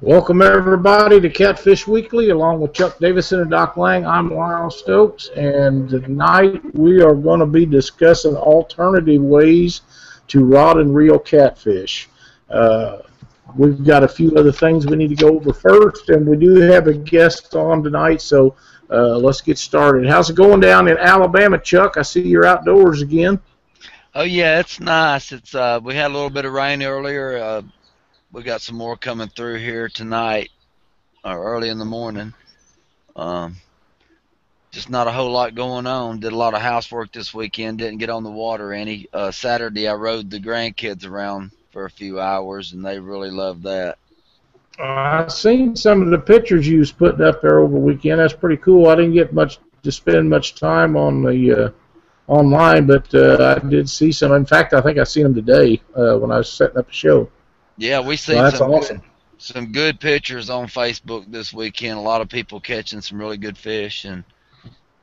Welcome everybody to Catfish Weekly, along with Chuck Davison and Doc Lang. I'm Lyle Stokes, and tonight we are going to be discussing alternative ways to rod and reel catfish. Uh, we've got a few other things we need to go over first, and we do have a guest on tonight, so uh, let's get started. How's it going down in Alabama, Chuck? I see you're outdoors again. Oh yeah, it's nice. It's uh, we had a little bit of rain earlier. We got some more coming through here tonight or early in the morning. Um, just not a whole lot going on. Did a lot of housework this weekend. Didn't get on the water any. Uh, Saturday I rode the grandkids around for a few hours, and they really loved that. I've seen some of the pictures you was putting up there over the weekend. That's pretty cool. I didn't get much to spend much time on the uh, online, but uh, I did see some. In fact, I think I seen them today uh, when I was setting up a show. Yeah, we seen Well, some awesome. good, some good pictures on Facebook this weekend. A lot of people catching some really good fish. And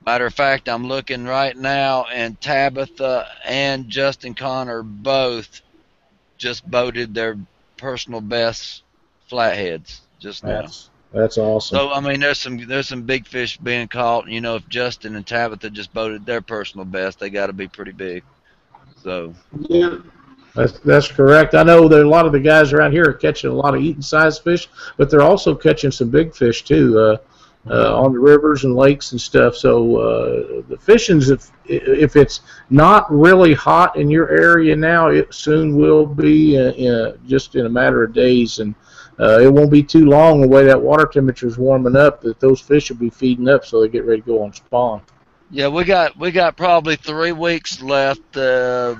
matter of fact, I'm looking right now, and Tabitha and Justin Connor both just boated their personal best flatheads just now. That's that's awesome. So I mean, there's some there's some big fish being caught. You know, if Justin and Tabitha just boated their personal best, they got to be pretty big. So Yeah, that's that's correct. I know that a lot of the guys around here are catching a lot of eating sized fish, but they're also catching some big fish too uh, uh, on the rivers and lakes and stuff. So uh, the fishing's if if it's not really hot in your area now, it soon will be uh, in, just in a matter of days, and uh, it won't be too long the way that water temperature is warming up that those fish will be feeding up, so they get ready to go on spawn. Yeah, we got we got probably three weeks left uh,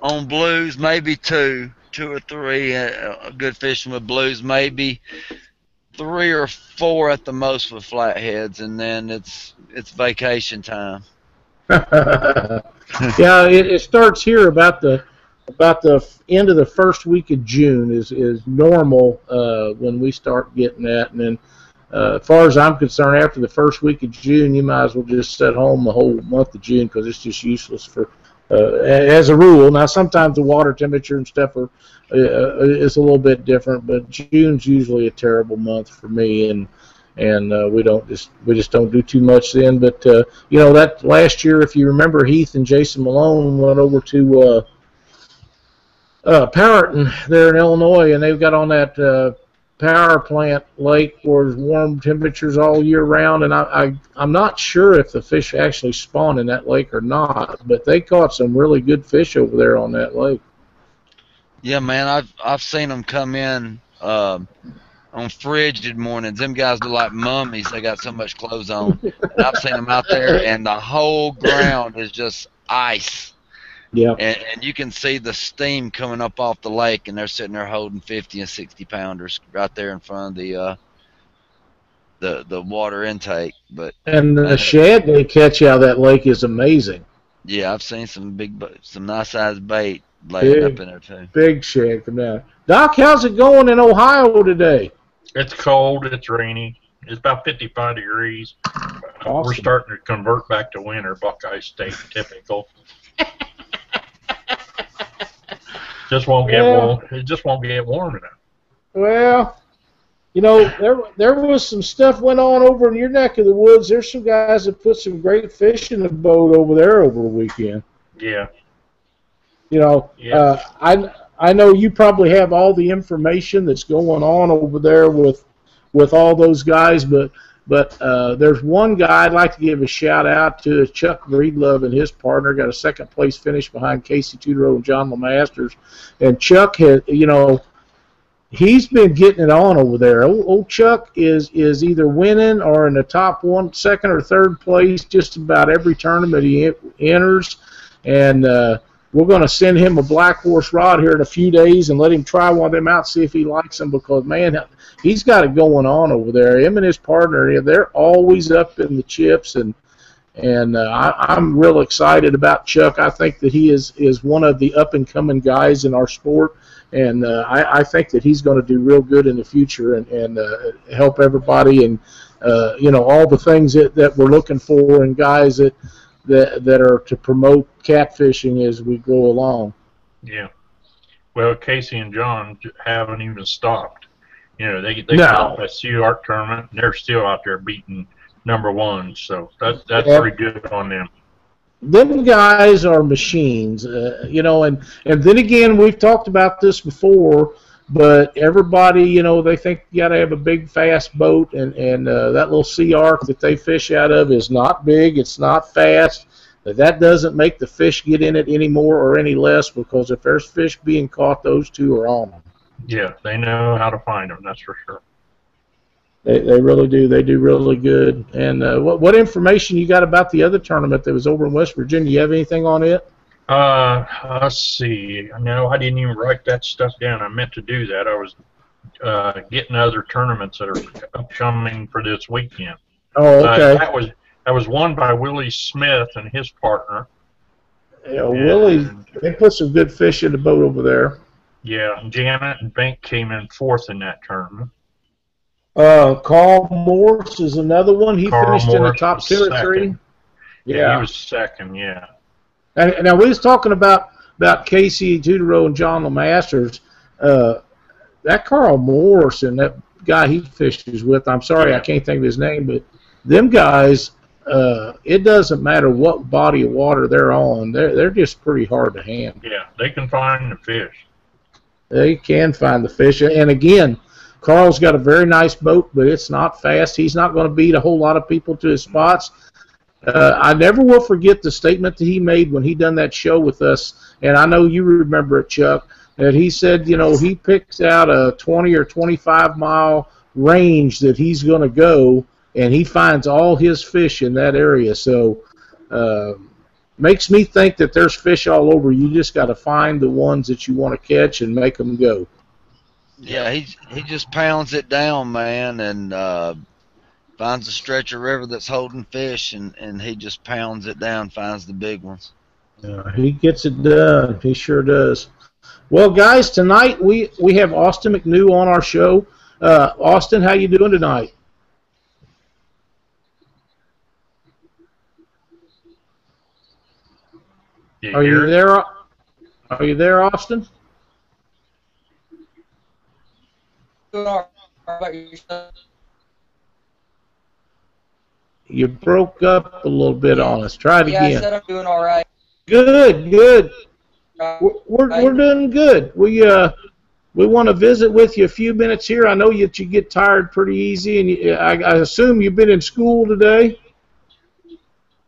on blues, maybe two, two or three. Uh, good fishing with blues, maybe three or four at the most with flatheads, and then it's it's vacation time. yeah, it, it starts here about the about the end of the first week of June is is normal uh, when we start getting that, and then uh, as far as I'm concerned, after the first week of June, you might as well just sit home the whole month of June because it's just useless for. Uh, as a rule, now sometimes the water temperature and stuff are uh, is a little bit different, but June's usually a terrible month for me, and and uh, we don't just we just don't do too much then. But uh, you know that last year, if you remember, Heath and Jason Malone went over to uh, uh, Powhatan there in Illinois, and they've got on that uh, power plant lake where there's warm temperatures all year round. And I, I I'm not sure if the fish actually spawn in that lake or not, but they caught some really good fish over there on that lake. Yeah, man, I've I've seen them come in um, on frigid mornings. Them guys look like mummies. They got so much clothes on. And I've seen them out there, and the whole ground is just ice. Yeah. and, and you can see the steam coming up off the lake, and they're sitting there holding 50 and 60 pounders right there in front of the uh, the the water intake. But And the shad they catch out of that lake is amazing. yeah, I've seen some big, some nice sized bait laying up Big. in there too. Big shad from down. Doc, how's it going in Ohio today? It's cold. It's rainy. It's about 55 degrees. We're starting to convert back to winter. Buckeye State typical. just won't get Yeah. warm. It just won't get warm enough. Well, you know, there there was some stuff went on over in your neck of the woods. There's some guys that put some great fish in the boat over there over the weekend. Yeah. You know, Yeah. uh, I I know you probably have all the information that's going on over there with with all those guys, but but uh, there's one guy I'd like to give a shout out to Chuck Breedlove and his partner got a second place finish behind Casey Tudor and John Lemasters, and Chuck has you know he's been getting it on over there. Old, old Chuck is is either winning or in the top one, second or third place just about every tournament he enters, and. Uh, we're going to send him a black horse rod here in a few days and let him try one of them out, see if he likes them. Because man, he's got it going on over there. Him and his partner, they're always up in the chips, and and uh, I, I'm real excited about Chuck. I think that he is is one of the up and coming guys in our sport, and uh, I, I think that he's going to do real good in the future and and uh, help everybody and uh, you know all the things that, that we're looking for and guys that that that are to promote catfishing as we go along. Yeah. Well, Casey and John haven't even stopped. You know, they they No. got a Sea Art tournament, and they're still out there beating number one. So that that's Yeah. pretty good on them. them guys are machines, uh, you know, and and then again, we've talked about this before, but everybody, you know, they think you got to have a big, fast boat, and and uh, that little SeaArk that they fish out of is not big, it's not fast. But that doesn't make the fish get in it any more or any less because if there's fish being caught, those two are on them. Yeah, they know how to find them. That's for sure. They, they really do. They do really good. And uh, what what information you got about the other tournament that was over in West Virginia? You have anything on it? Uh, let's see. No, I didn't even write that stuff down. I meant to do that. I was uh, getting other tournaments that are upcoming for this weekend. Oh, Uh, okay. that was that was won by Willie Smith and his partner. Yeah, Willie, they put some good fish in the boat over there. Yeah, Janet and Bink came in fourth in that tournament. Uh, Carl Morse is another one. He Carl finished in the top or three. Yeah, Yeah. he was second. Yeah. And, and now we was talking about about Casey Tudoro and John Lemasters. Uh, that Carl Morse and that guy he fishes with. I'm sorry, I can't think of his name, but them guys. Uh, it doesn't matter what body of water they're on. They're they're just pretty hard to handle. Yeah, they can find the fish. They can find the fish. And again, Carl's got a very nice boat, but it's not fast. He's not going to beat a whole lot of people to his spots. Uh, I never will forget the statement that he made when he done that show with us, and I know you remember it, Chuck. That he said, you know, he picks out a 20 or 25 mile range that he's going to go, and he finds all his fish in that area. So, uh, makes me think that there's fish all over. You just got to find the ones that you want to catch and make them go. Yeah, he he just pounds it down, man, and uh, finds a stretch of river that's holding fish, and and he just pounds it down, finds the big ones. Yeah, he gets it done. He sure does. Well, guys, tonight we we have Austin McNew on our show. Uh, Austin, how you doing tonight? You Are you it? there? Are you there, Austin? Doing all right. How about yourself? You broke up a little bit on us. Try it Yeah, I said I'm doing all right. Good, good. We're, we're, we're doing good. We uh we want to visit with you a few minutes here. I know that you get tired pretty easy, and you, I, I assume you've been in school today.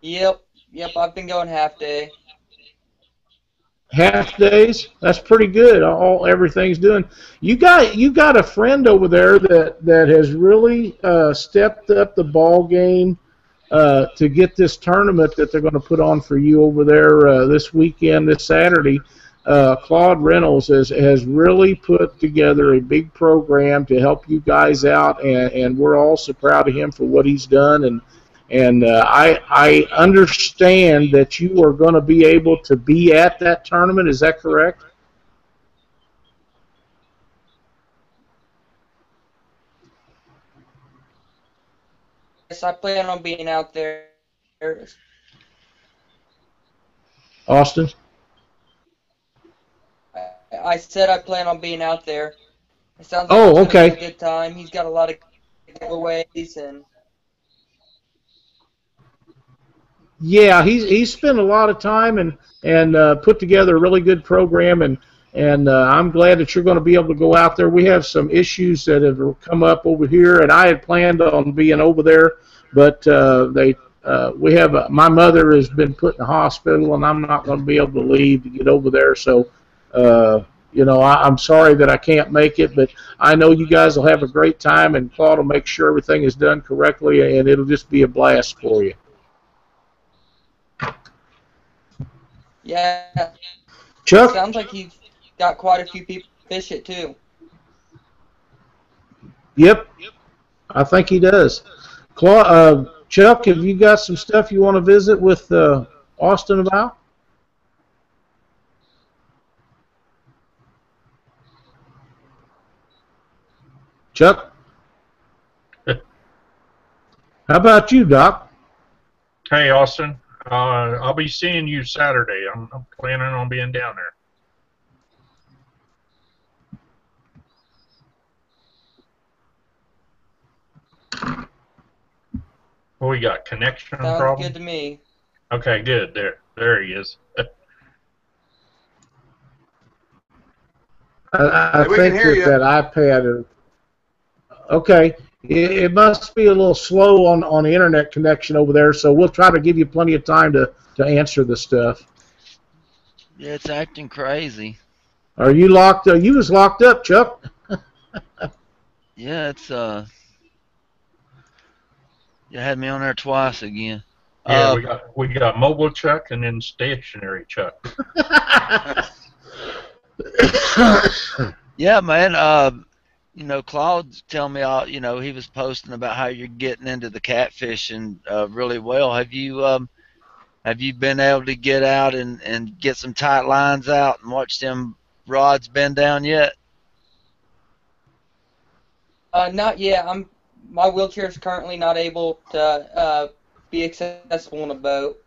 Yep, yep. I've been going half day. Half days. That's pretty good. All everything's doing. You got you got a friend over there that that has really uh, stepped up the ball game uh, to get this tournament that they're going to put on for you over there uh, this weekend, this Saturday. Uh, Claude Reynolds has has really put together a big program to help you guys out, and, and we're all so proud of him for what he's done and. And uh, I I understand that you are going to be able to be at that tournament. Is that correct? Yes, I plan on being out there. Austin? I, said I plan on being out there. It sounds like Oh, okay. a good time. He's got a lot of giveaways and Yeah, he's he's spent a lot of time and and uh, put together a really good program, and and uh, I'm glad that you're going to be able to go out there. We have some issues that have come up over here, and I had planned on being over there, but uh, they uh, we have a, my mother has been put in the hospital, and I'm not going to be able to leave to get over there. So, uh, you know, I, I'm sorry that I can't make it, but I know you guys will have a great time, and Claude will make sure everything is done correctly, and it'll just be a blast for you. Yeah, Chuck. sounds like he's got quite a few people fish it too. Yep. I think he does. Cla- uh, Chuck, have you got some stuff you want to visit with uh, Austin about? Chuck? How about you, Doc? Hey, Austin. Uh, I'll be seeing you Saturday. I'm, I'm planning on being down there. What we got? Connection Sounds problem? good to me. Okay, good. There, there he is. I, I hey, think that, that iPad. Is, okay, it, it must be a little slow on on the internet connection over there, so we'll try to give you plenty of time to to answer the stuff. Yeah, it's acting crazy. Are you locked? Uh, you was locked up, Chuck. Yeah, it's uh. You had me on there twice again. Yeah, Uh, we got we got mobile Chuck and then stationary Chuck. Yeah, man. Uh, you know, Claude's telling me all. You know, he was posting about how you're getting into the catfishing uh, really well. Have you um, have you been able to get out and and get some tight lines out and watch them rods bend down yet? Uh, not yet. I'm. My wheelchair is currently not able to uh, be accessible on a boat.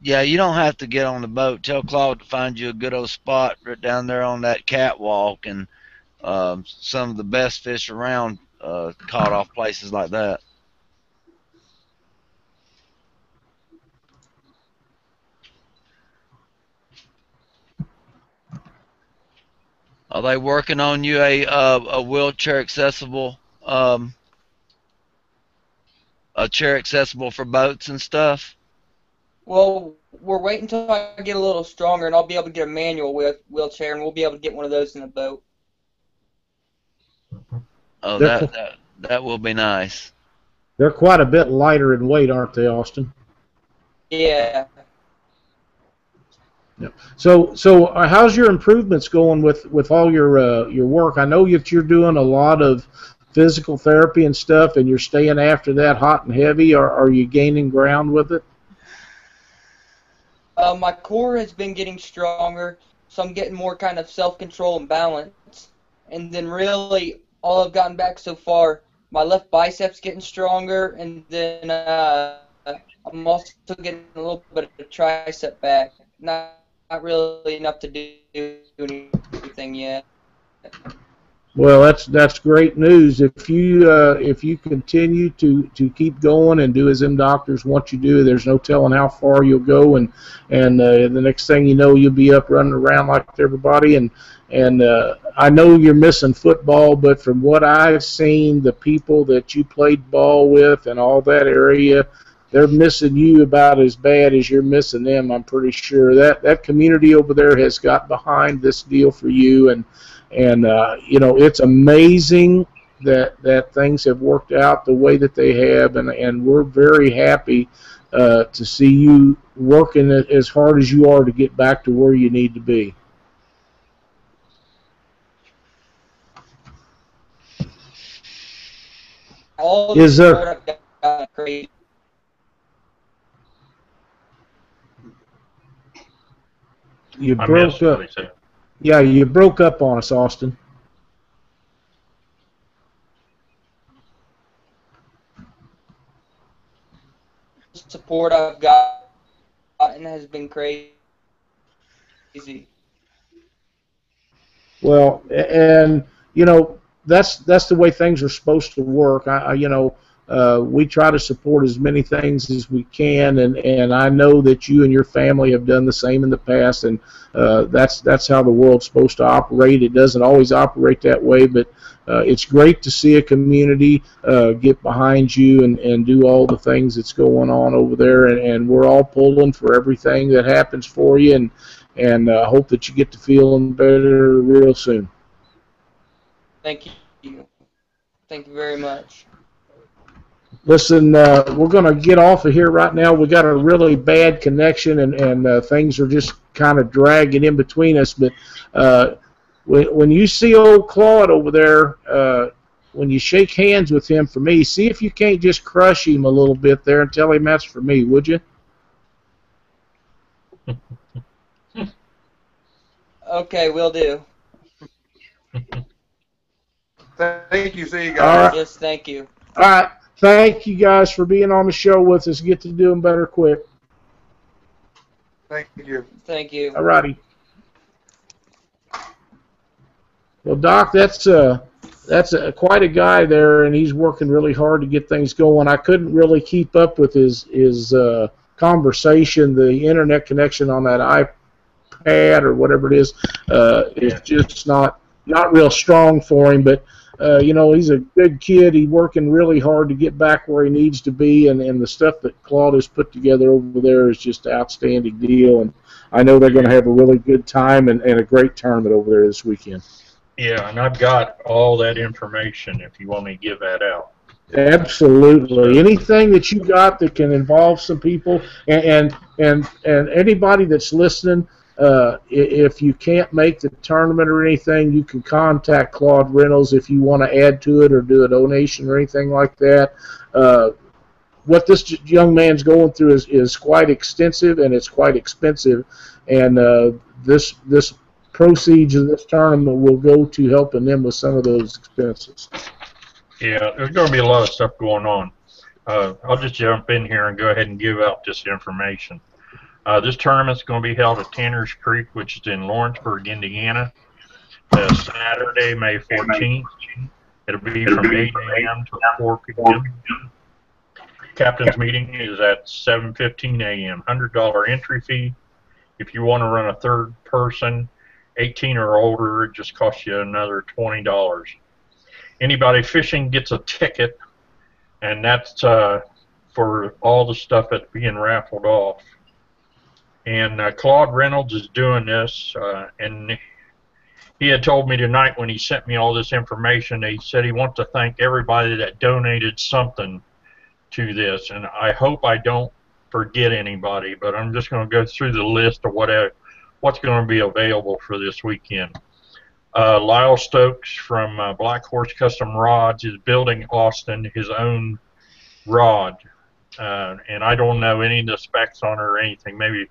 Yeah, you don't have to get on the boat. Tell Claude to find you a good old spot right down there on that catwalk, and um, some of the best fish around uh, caught off places like that. Are they working on you a uh, a wheelchair accessible um, a chair accessible for boats and stuff? Well, we're waiting until I get a little stronger, and I'll be able to get a manual wheel- wheelchair, and we'll be able to get one of those in the boat. Oh, that, that that will be nice. They're quite a bit lighter in weight, aren't they, Austin? Yeah. So, so uh, how's your improvements going with with all your uh, your work? I know that you're doing a lot of physical therapy and stuff, and you're staying after that hot and heavy. Are are you gaining ground with it? Uh, my core has been getting stronger, so I'm getting more kind of self-control and balance. And then really, all I've gotten back so far, my left biceps getting stronger, and then uh, I'm also getting a little bit of a tricep back. Not not really enough to do anything yet. Well, that's that's great news. If you uh, if you continue to, to keep going and do as them doctors want you to do, there's no telling how far you'll go, and and uh, the next thing you know, you'll be up running around like everybody. And and uh, I know you're missing football, but from what I've seen, the people that you played ball with and all that area, they're missing you about as bad as you're missing them. I'm pretty sure that that community over there has got behind this deal for you, and and uh, you know it's amazing that that things have worked out the way that they have, and and we're very happy uh, to see you working a- as hard as you are to get back to where you need to be. All Is there- support I've gotten crazy. You I broke up. Yeah, you broke up on us, Austin. support I've gotten has been crazy. Well, and you know that's that's the way things are supposed to work. I, I you know uh, we try to support as many things as we can, and and I know that you and your family have done the same in the past, and uh, that's that's how the world's supposed to operate. It doesn't always operate that way, but uh, it's great to see a community uh, get behind you and, and do all the things that's going on over there, and, and we're all pulling for everything that happens for you, and and uh, hope that you get to feeling better real soon. Thank you. Thank you very much. Listen, uh, we're going to get off of here right now. We got a really bad connection, and and uh, things are just kind of dragging in between us. But uh, when when you see old Claude over there, uh, when you shake hands with him, for me, see if you can't just crush him a little bit there and tell him that's for me, would you? Okay, we'll do. Thank you. See you guys. right. Yes, thank you. All right. Thank you guys for being on the show with us. Get to doing better quick. Thank you. Thank you. All righty. Well, Doc, that's uh, that's a, quite a guy there, and he's working really hard to get things going. I couldn't really keep up with his his uh, conversation. The internet connection on that iPad or whatever it is uh, is just not not real strong for him. But uh, you know, he's a good kid. He's working really hard to get back where he needs to be, and, and the stuff that Claude has put together over there is just an outstanding deal. And I know they're going to have a really good time and, and a great tournament over there this weekend. Yeah, and I've got all that information if you want me to give that out. Absolutely. Anything that you got that can involve some people, and and and, and anybody that's listening, uh, if you can't make the tournament or anything, you can contact Claude Reynolds if you want to add to it or do a donation or anything like that. Uh, what this young man's going through is, is quite extensive and it's quite expensive, and uh, this this proceeds of this tournament will go to helping them with some of those expenses. Yeah, there's going to be a lot of stuff going on. Uh, I'll just jump in here and go ahead and give out this information. Uh, this tournament's going to be held at Tanner's Creek, which is in Lawrenceburg, Indiana, uh, Saturday, May 14th. It'll be from 8 a.m. to 4 p.m. Captain's meeting is at 7:15 a.m. $100 entry fee. If you want to run a third person, 18 or older, it just costs you another $20. Anybody fishing gets a ticket, and that's uh, for all the stuff that's being raffled off. And uh, Claude Reynolds is doing this, uh, and he had told me tonight when he sent me all this information, he said he wants to thank everybody that donated something to this, and I hope I don't forget anybody, but I'm just going to go through the list of what uh, what's going to be available for this weekend. Uh, Lyle Stokes from uh, Black Horse Custom Rods is building Austin his own rod, uh, and I don't know any of the specs on it or anything. Maybe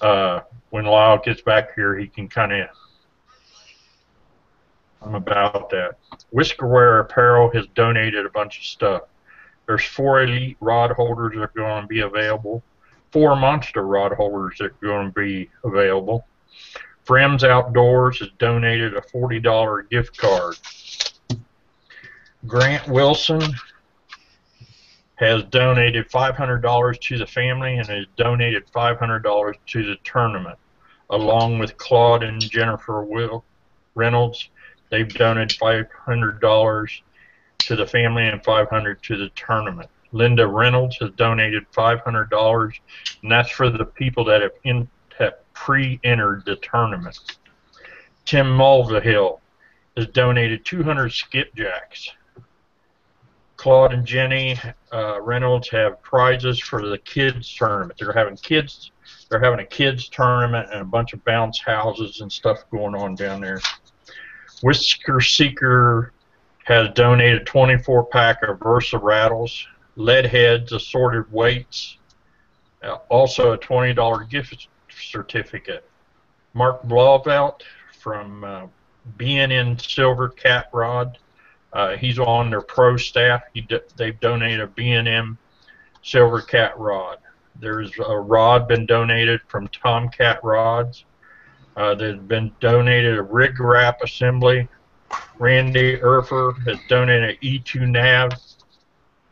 uh, when Lyle gets back here, he can kind of. I'm about that. Whiskerware Apparel has donated a bunch of stuff. There's four elite rod holders that are going to be available. Four monster rod holders that are going to be available. Friends Outdoors has donated a $40 gift card. Grant Wilson has donated $500 to the family and has donated $500 to the tournament, along with Claude and Jennifer Will Reynolds. They've donated $500 to the family and $500 to the tournament. Linda Reynolds has donated $500, and that's for the people that have, in, have pre-entered the tournament. Tim Mulvihill has donated 200 skipjacks. Claude and Jenny uh, Reynolds have prizes for the kids tournament. They're having kids. They're having a kids tournament and a bunch of bounce houses and stuff going on down there. Whisker Seeker has donated 24 pack of Versa rattles, lead heads, assorted weights, uh, also a $20 gift certificate. Mark Blauvelt from uh, B&M Silver Cat Rod uh, he's on their pro staff. He they've donated a B&M Silver Cat rod. There's a rod been donated from Tomcat Rods. Uh, there's been donated a rig wrap assembly. Randy Erfer has donated an E2 nav.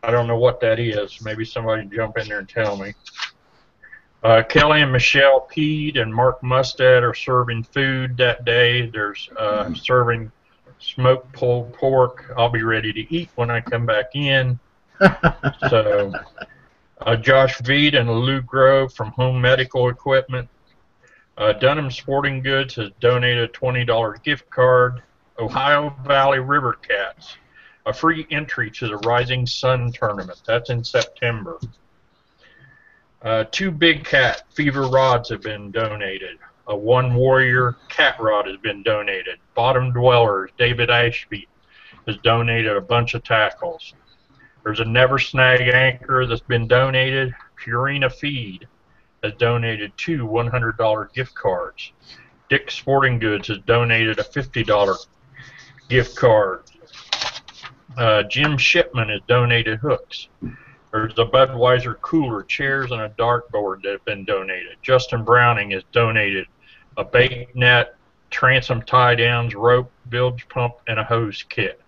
I don't know what that is. Maybe somebody jump in there and tell me. Uh, Kelly and Michelle Peed and Mark Mustad are serving food that day. There's uh, mm-hmm. serving smoked pulled pork. I'll be ready to eat when I come back in. so, uh, Josh Veed and Lou Grove from Home Medical Equipment. Uh, Dunham Sporting Goods has donated a $20 gift card. Ohio Valley River Cats, a free entry to the Rising Sun tournament. That's in September. Uh, two Big Cat fever rods have been donated a One Warrior cat rod has been donated. Bottom Dwellers, David Ashby, has donated a bunch of tackles. There's a Never Snag anchor that's been donated. Purina Feed has donated two $100 gift cards. Dick Sporting Goods has donated a $50 gift card. Uh, Jim Shipman has donated hooks. There's a Budweiser cooler, chairs, and a dartboard that have been donated. Justin Browning has donated a bait net, transom tie downs, rope, bilge pump, and a hose kit.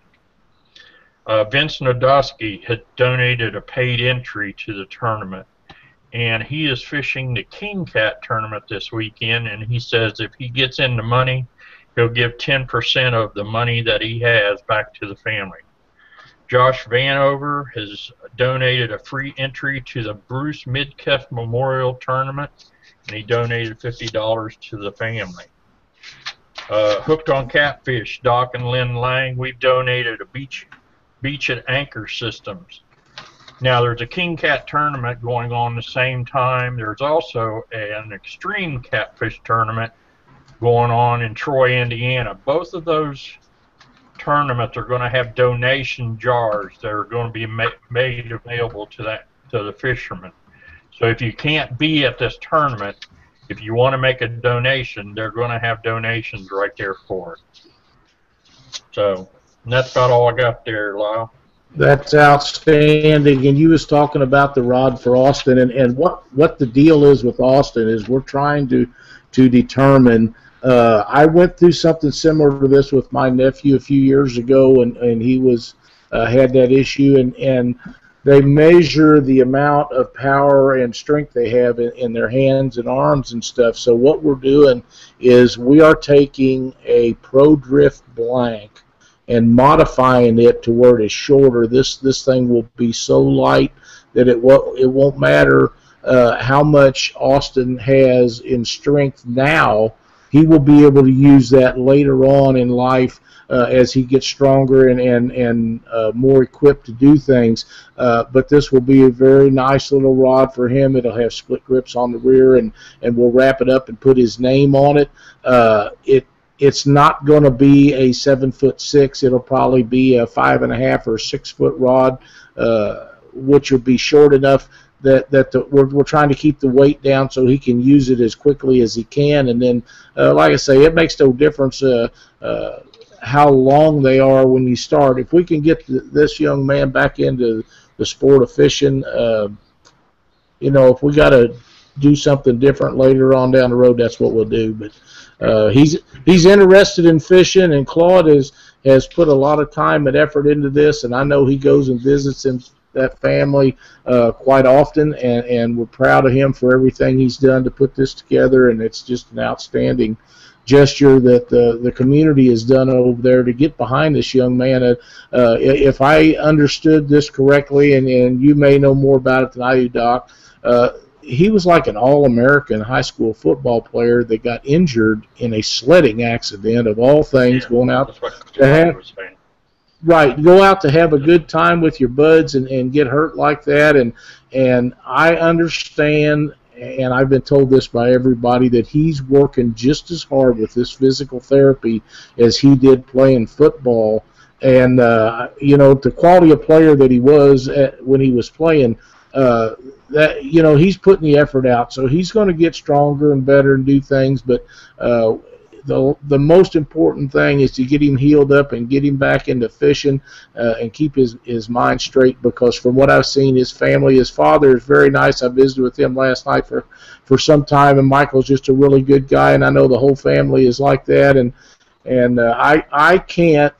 uh, Vince Nodosky had donated a paid entry to the tournament, and he is fishing the King Cat tournament this weekend. And he says if he gets in the money, he'll give 10% of the money that he has back to the family. Josh Vanover has donated a free entry to the Bruce Midkiff Memorial Tournament, and he donated $50 to the family. Uh, Hooked on Catfish, Doc and Lynn Lang, we've donated a beach beach and anchor systems. Now there's a King Cat tournament going on at the same time. There's also an extreme catfish tournament going on in Troy, Indiana. Both of those tournaments are going to have donation jars that are going to be ma- made available to that to the fishermen. So if you can't be at this tournament, if you want to make a donation, they're going to have donations right there for it. So that's about all I got there, Lyle. That's outstanding. And you was talking about the rod for Austin, and, and what what the deal is with Austin is we're trying to to determine. Uh, I went through something similar to this with my nephew a few years ago, and and he was uh, had that issue, and and they measure the amount of power and strength they have in, in their hands and arms and stuff. So what we're doing is we are taking a Pro Drift blank and modifying it to where it is shorter. This this thing will be so light that it won't it won't matter uh, how much Austin has in strength now. He will be able to use that later on in life uh, as he gets stronger and and and uh, more equipped to do things. Uh, but this will be a very nice little rod for him. It'll have split grips on the rear, and and we'll wrap it up and put his name on it. Uh, it it's not going to be a seven foot six. It'll probably be a five and a half or six foot rod, uh, which will be short enough that that the, we're, we're trying to keep the weight down so he can use it as quickly as he can. And then, uh, like I say, it makes no difference uh, uh, how long they are when you start. If we can get the, this young man back into the sport of fishing, uh, you know, if we got to do something different later on down the road, that's what we'll do. But uh, he's he's interested in fishing, and Claude has has put a lot of time and effort into this, and I know he goes and visits him, that family uh, quite often, and, and we're proud of him for everything he's done to put this together, and it's just an outstanding gesture that the, the community has done over there to get behind this young man. Uh, uh, if I understood this correctly, and, and you may know more about it than I do, Doc, uh, he was like an all-American high school football player that got injured in a sledding accident of all things, Yeah, going out to have- right go out to have a good time with your buds and, and get hurt like that. And and I understand and I've been told this by everybody that he's working just as hard with this physical therapy as he did playing football. And uh, you know the quality of player that he was at, when he was playing uh, that you know he's putting the effort out. So he's going to get stronger and better and do things. But uh, the the most important thing is to get him healed up and get him back into fishing uh, and keep his his mind straight because from what I've seen his family his father is very nice. I visited with him last night for for some time and Michael's just a really good guy and I know the whole family is like that and and uh, I I can't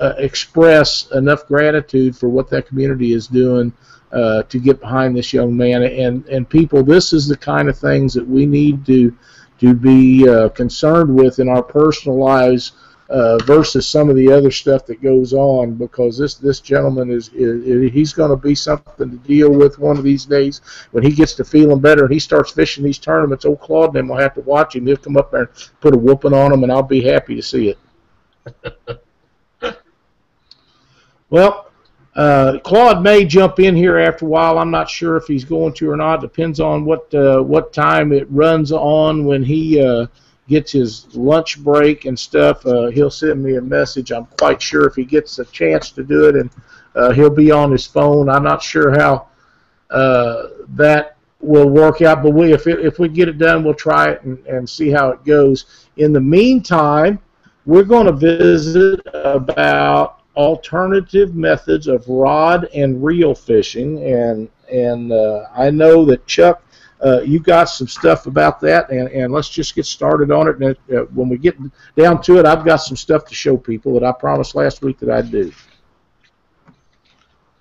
uh, express enough gratitude for what that community is doing uh, to get behind this young man and and people this is the kind of things that we need to to be uh, concerned with in our personal lives uh, versus some of the other stuff that goes on because this this gentleman is, is he's going to be something to deal with one of these days. When he gets to feeling better and he starts fishing these tournaments old Claude and them will have to watch him. He'll come up there and put a whooping on him and I'll be happy to see it. Well uh, Claude may jump in here after a while. I'm not sure if he's going to or not. Depends on what uh, what time it runs on when he uh, gets his lunch break and stuff. Uh, he'll send me a message. I'm quite sure if he gets a chance to do it, and uh, he'll be on his phone. I'm not sure how uh, that will work out, but we if it, if we get it done, we'll try it and, and see how it goes. In the meantime, we're going to visit about alternative methods of rod and reel fishing, and and uh, I know that Chuck, uh, you got some stuff about that, and, and let's just get started on it. And uh, when we get down to it, I've got some stuff to show people that I promised last week that I'd do.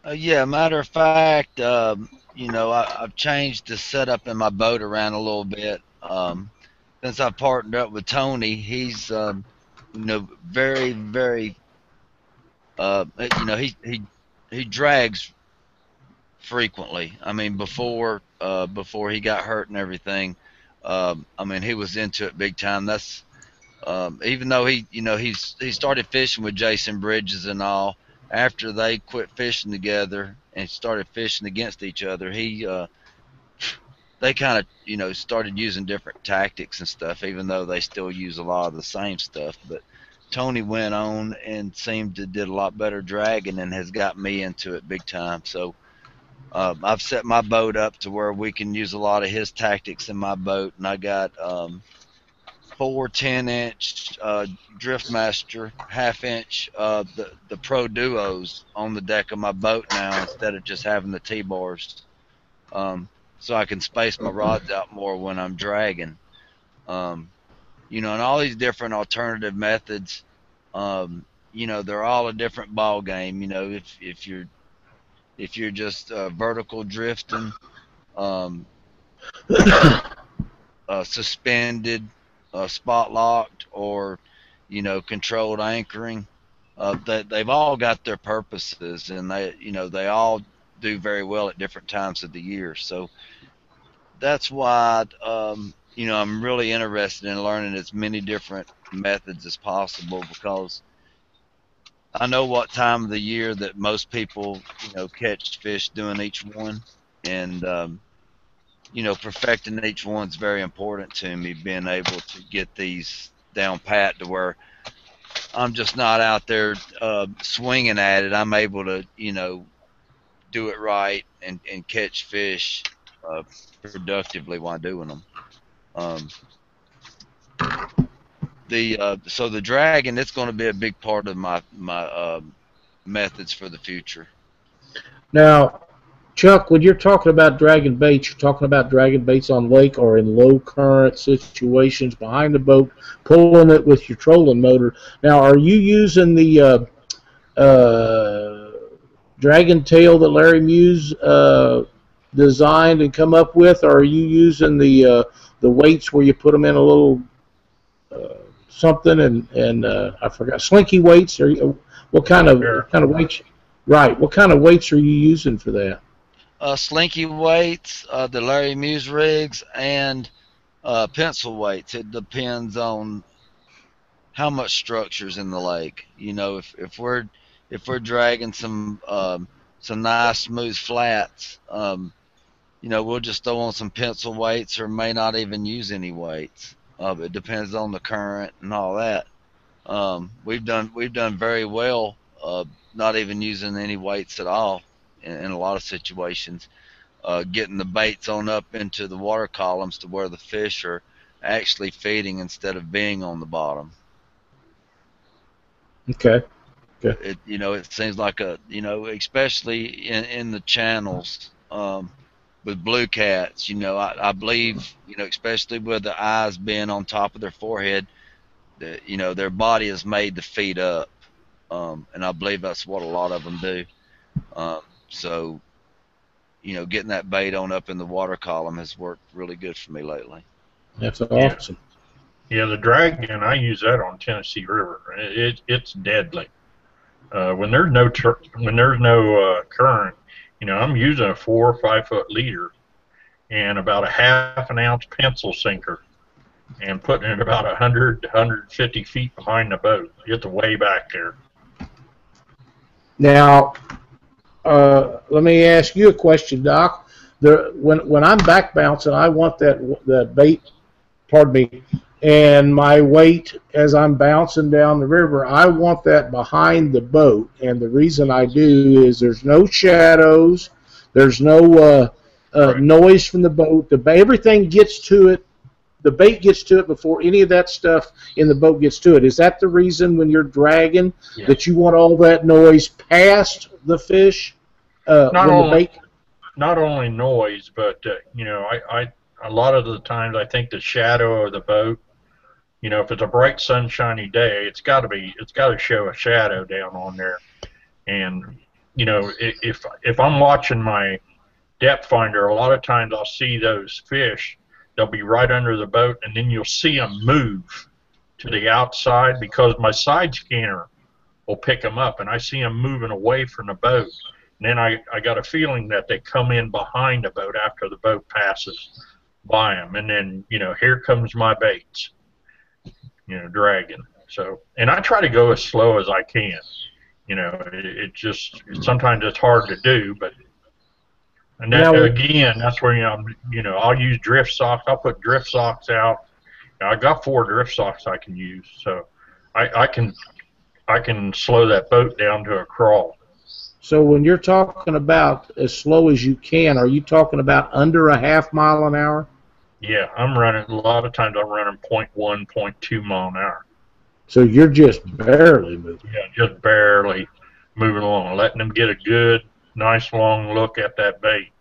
Uh, yeah, matter of fact, um, you know, I, I've changed the setup in my boat around a little bit. Um, since I partnered up with Tony, he's, um, you know, very, very, uh, you know, he he he drags frequently. I mean, before uh, before he got hurt and everything, um, I mean, he was into it big time. That's um, even though he, you know, he's he started fishing with Jason Bridges and all. After they quit fishing together and started fishing against each other, he uh, they kind of, you know, started using different tactics and stuff. Even though they still use a lot of the same stuff, but Tony went on and seemed to did a lot better dragging and has got me into it big time. So uh, I've set my boat up to where we can use a lot of his tactics in my boat, and I got um, four 10 inch uh, Driftmaster half inch uh, the the Pro Duos on the deck of my boat now instead of just having the T bars, um, so I can space my rods out more when I'm dragging. Um, you know, and all these different alternative methods. Um, you know, they're all a different ball game. You know, if if you're if you're just uh, vertical drifting, um, uh, suspended, uh, spot locked, or you know controlled anchoring. Uh, they, they've all got their purposes, and they you know they all do very well at different times of the year. So that's why um, you know I'm really interested in learning as many different methods as possible because I know what time of the year that most people, you know, catch fish doing each one, and um, you know, perfecting each one's very important to me. Being able to get these down pat to where I'm just not out there uh, swinging at it. I'm able to, you know, do it right and, and catch fish uh, productively while doing them. Um, the uh, so the dragon it's going to be a big part of my my uh, methods for the future. Now, Chuck, when you're talking about dragon baits, you're talking about dragon baits on lake or in low current situations behind the boat, pulling it with your trolling motor. Now, are you using the uh, uh, dragon tail that Larry Muse uh, designed and come up with, or are you using the uh, the weights where you put them in a little uh, something and and uh, I forgot slinky weights or what kind of Sure. what kind of weights? Right. What kind of weights are you using for that? Uh, slinky weights, uh, the Larry Muse rigs, and uh, pencil weights. It depends on how much structure's in the lake. You know, if if we're if we're dragging some um, some nice smooth flats, um, you know, we'll just throw on some pencil weights or may not even use any weights. Uh, it depends on the current and all that. Um, we've done we've done very well, uh, not even using any weights at all in, in a lot of situations. Uh, getting the baits on up into the water columns to where the fish are actually feeding instead of being on the bottom. Okay. It you know it seems like a you know especially in in the channels um, with blue cats. You know I, I believe you know especially with the eyes being on top of their forehead, that you know their body is made to feed up, um, and I believe that's what a lot of them do. Um, so you know getting that bait on up in the water column has worked really good for me lately. That's awesome. Yeah, the dragon I use that on Tennessee River. It, it it's deadly. Uh, when there's no tur- when there's no uh, current, you know, I'm using a four or five foot leader and about a half an ounce pencil sinker and putting it about 100 to 150 feet behind the boat. It's way back there. Now, uh, let me ask you a question, Doc. The, when when I'm back bouncing, I want that that bait. Pardon me. And my weight as I'm bouncing down the river, I want that behind the boat. And the reason I do is there's no shadows, there's no uh, uh, Right. noise from the boat. The everything gets to it. The bait gets to it before any of that stuff in the boat gets to it. Is that the reason when you're dragging Yeah. that you want all that noise past the fish uh, Not when the only- bait? Not only noise, but uh, you know, I, I a lot of the times I think the shadow of the boat. You know, if it's a bright sunshiny day, it's got to be it's got to show a shadow down on there, and you know, if if I'm watching my depth finder, a lot of times I'll see those fish. They'll be right under the boat, and then you'll see them move to the outside because my side scanner will pick them up, and I see them moving away from the boat. And then I, I got a feeling that they come in behind the boat after the boat passes by them, and then you know here comes my baits, you know, dragging. So, and I try to go as slow as I can. You know, it, it just sometimes it's hard to do, but and that Now- again, that's where you know, you know I'll use drift socks. I'll put drift socks out. I got four drift socks I can use, so I, I can I can slow that boat down to a crawl. So when you're talking about as slow as you can, are you talking about under a half mile an hour? Yeah, I'm running. A lot of times I'm running point one, point two mile an hour. So you're just barely moving. Yeah, just barely moving along, letting them get a good, nice long look at that bait.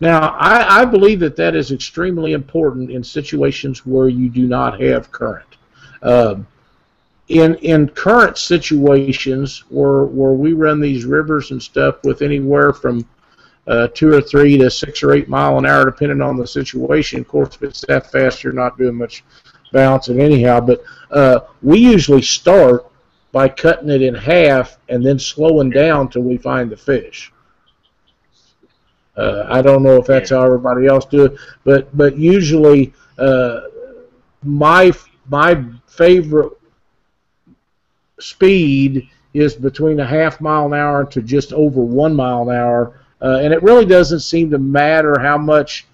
Now, I, I believe that that is extremely important in situations where you do not have current. Um, in in current situations where where we run these rivers and stuff with anywhere from uh, two or three to six or eight mile an hour, depending on the situation. Of course, if it's that fast, you're not doing much bouncing anyhow. But uh, we usually start by cutting it in half and then slowing down till we find the fish. Uh, I don't know if that's how everybody else do it, but but usually uh, my my favorite speed is between a half mile an hour to just over one mile an hour, uh, and it really doesn't seem to matter how much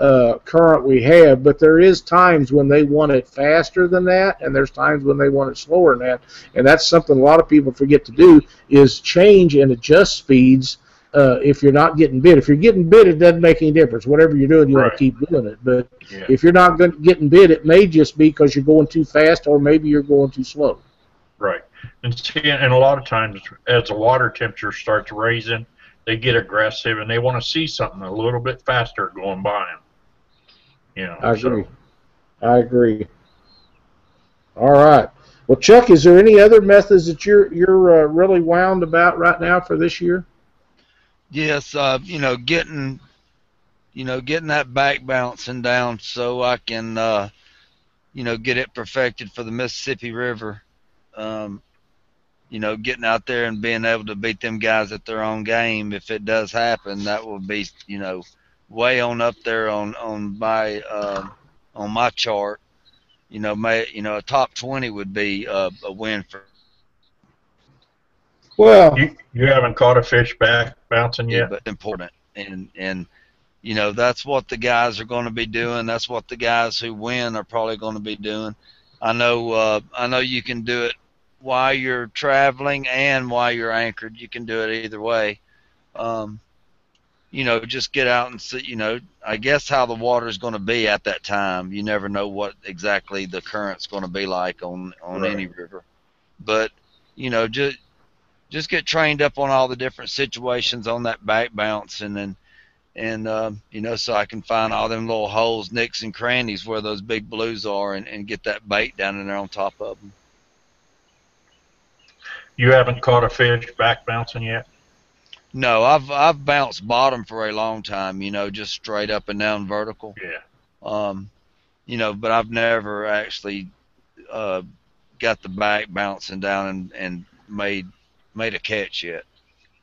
uh, current we have. But there is times when they want it faster than that, and there's times when they want it slower than that, and that's something a lot of people forget to do is change and adjust speeds uh, if you're not getting bit. If you're getting bit, it doesn't make any difference. Whatever you're doing, you want to keep doing it. But Yeah. if you're not getting bit, it may just be because you're going too fast, or maybe you're going too slow. Right. And see, and a lot of times as the water temperature starts raising, they get aggressive and they want to see something a little bit faster going by them. You know. I so- agree. I agree. All right. Well, Chuck, is there any other methods that you're you're uh, really wound about right now for this year? Yes, uh, you know, getting, you know, getting that back bouncing down so I can, uh, you know, get it perfected for the Mississippi River. Um, you know, getting out there and being able to beat them guys at their own game. If it does happen, that will be, you know, way on up there on on my uh, on my chart. You know, may you know a top twenty would be uh, a win for Well, You, you haven't caught a fish back bouncing yet? but important. And and you know that's what the guys are going to be doing. That's what the guys who win are probably going to be doing. I know uh, I know you can do it while you're traveling and while you're anchored. You can do it either way. Um, you know, just get out and see. You know, I guess how the water is going to be at that time. You never know what exactly the current's going to be like on on Right. any river. But you know, just just get trained up on all the different situations on that back bounce and then and um, you know so I can find all them little holes, nicks and crannies where those big blues are and, and get that bait down in there on top of them. You haven't caught a fish back bouncing yet? No, I've I've bounced bottom for a long time, you know, just straight up and down vertical. Yeah. Um, you know, but I've never actually uh, got the back bouncing down and, and made made a catch yet.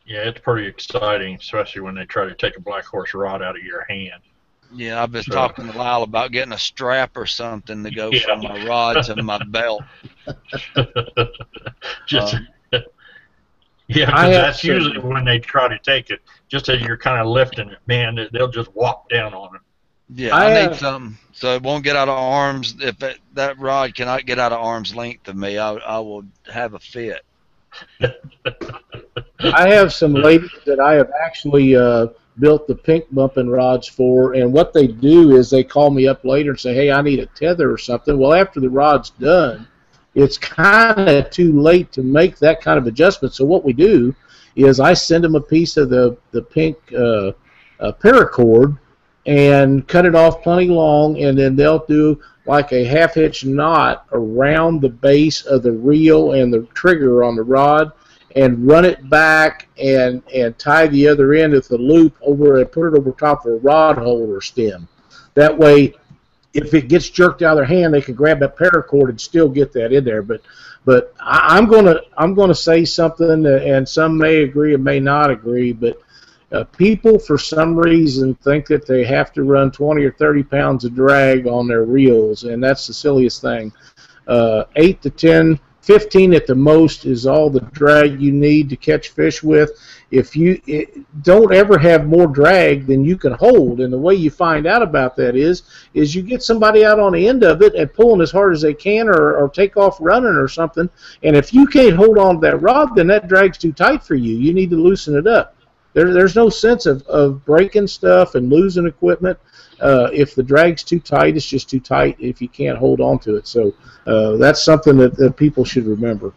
Yeah, it's pretty exciting, especially when they try to take a black horse rod out of your hand. Yeah, I've been So- talking to Lyle about getting a strap or something to go Yeah. from my rod to my belt. Just Um, yeah, 'cause I that's some- usually when they try to take it. Just as you're kind of lifting it, man, they- they'll just walk down on it. Yeah, I I, need have- something so it won't get out of arms. If it, that rod cannot get out of arm's length of me, I, I will have a fit. I have some ladies that I have actually uh, built the pink bumping rods for, and what they do is they call me up later and say, "Hey, I need a tether or something." Well, after the rod's done, it's kind of too late to make that kind of adjustment. So what we do is I send them a piece of the the pink uh, uh, paracord and cut it off plenty long, and then they'll do like a half inch knot around the base of the reel and the trigger on the rod and run it back and and tie the other end of the loop over and put it over top of a rod holder stem. That way, if it gets jerked out of their hand, they can grab that paracord and still get that in there. But but I, I'm gonna I'm gonna say something, and some may agree and may not agree, but. Uh, people, for some reason, think that they have to run 20 or 30 pounds of drag on their reels, and that's the silliest thing. Uh, 8 to 10 15 at the most is all the drag you need to catch fish with. If you it, don't ever have more drag than you can hold, and the way you find out about that is is you get somebody out on the end of it and pulling as hard as they can, or, or take off running or something. And if you can't hold on to that rod, then that drag's too tight for you. You need to loosen it up. There, there's no sense of, of breaking stuff and losing equipment. Uh, if the drag's too tight, it's just too tight if you can't hold on to it. So uh, that's something that, that people should remember.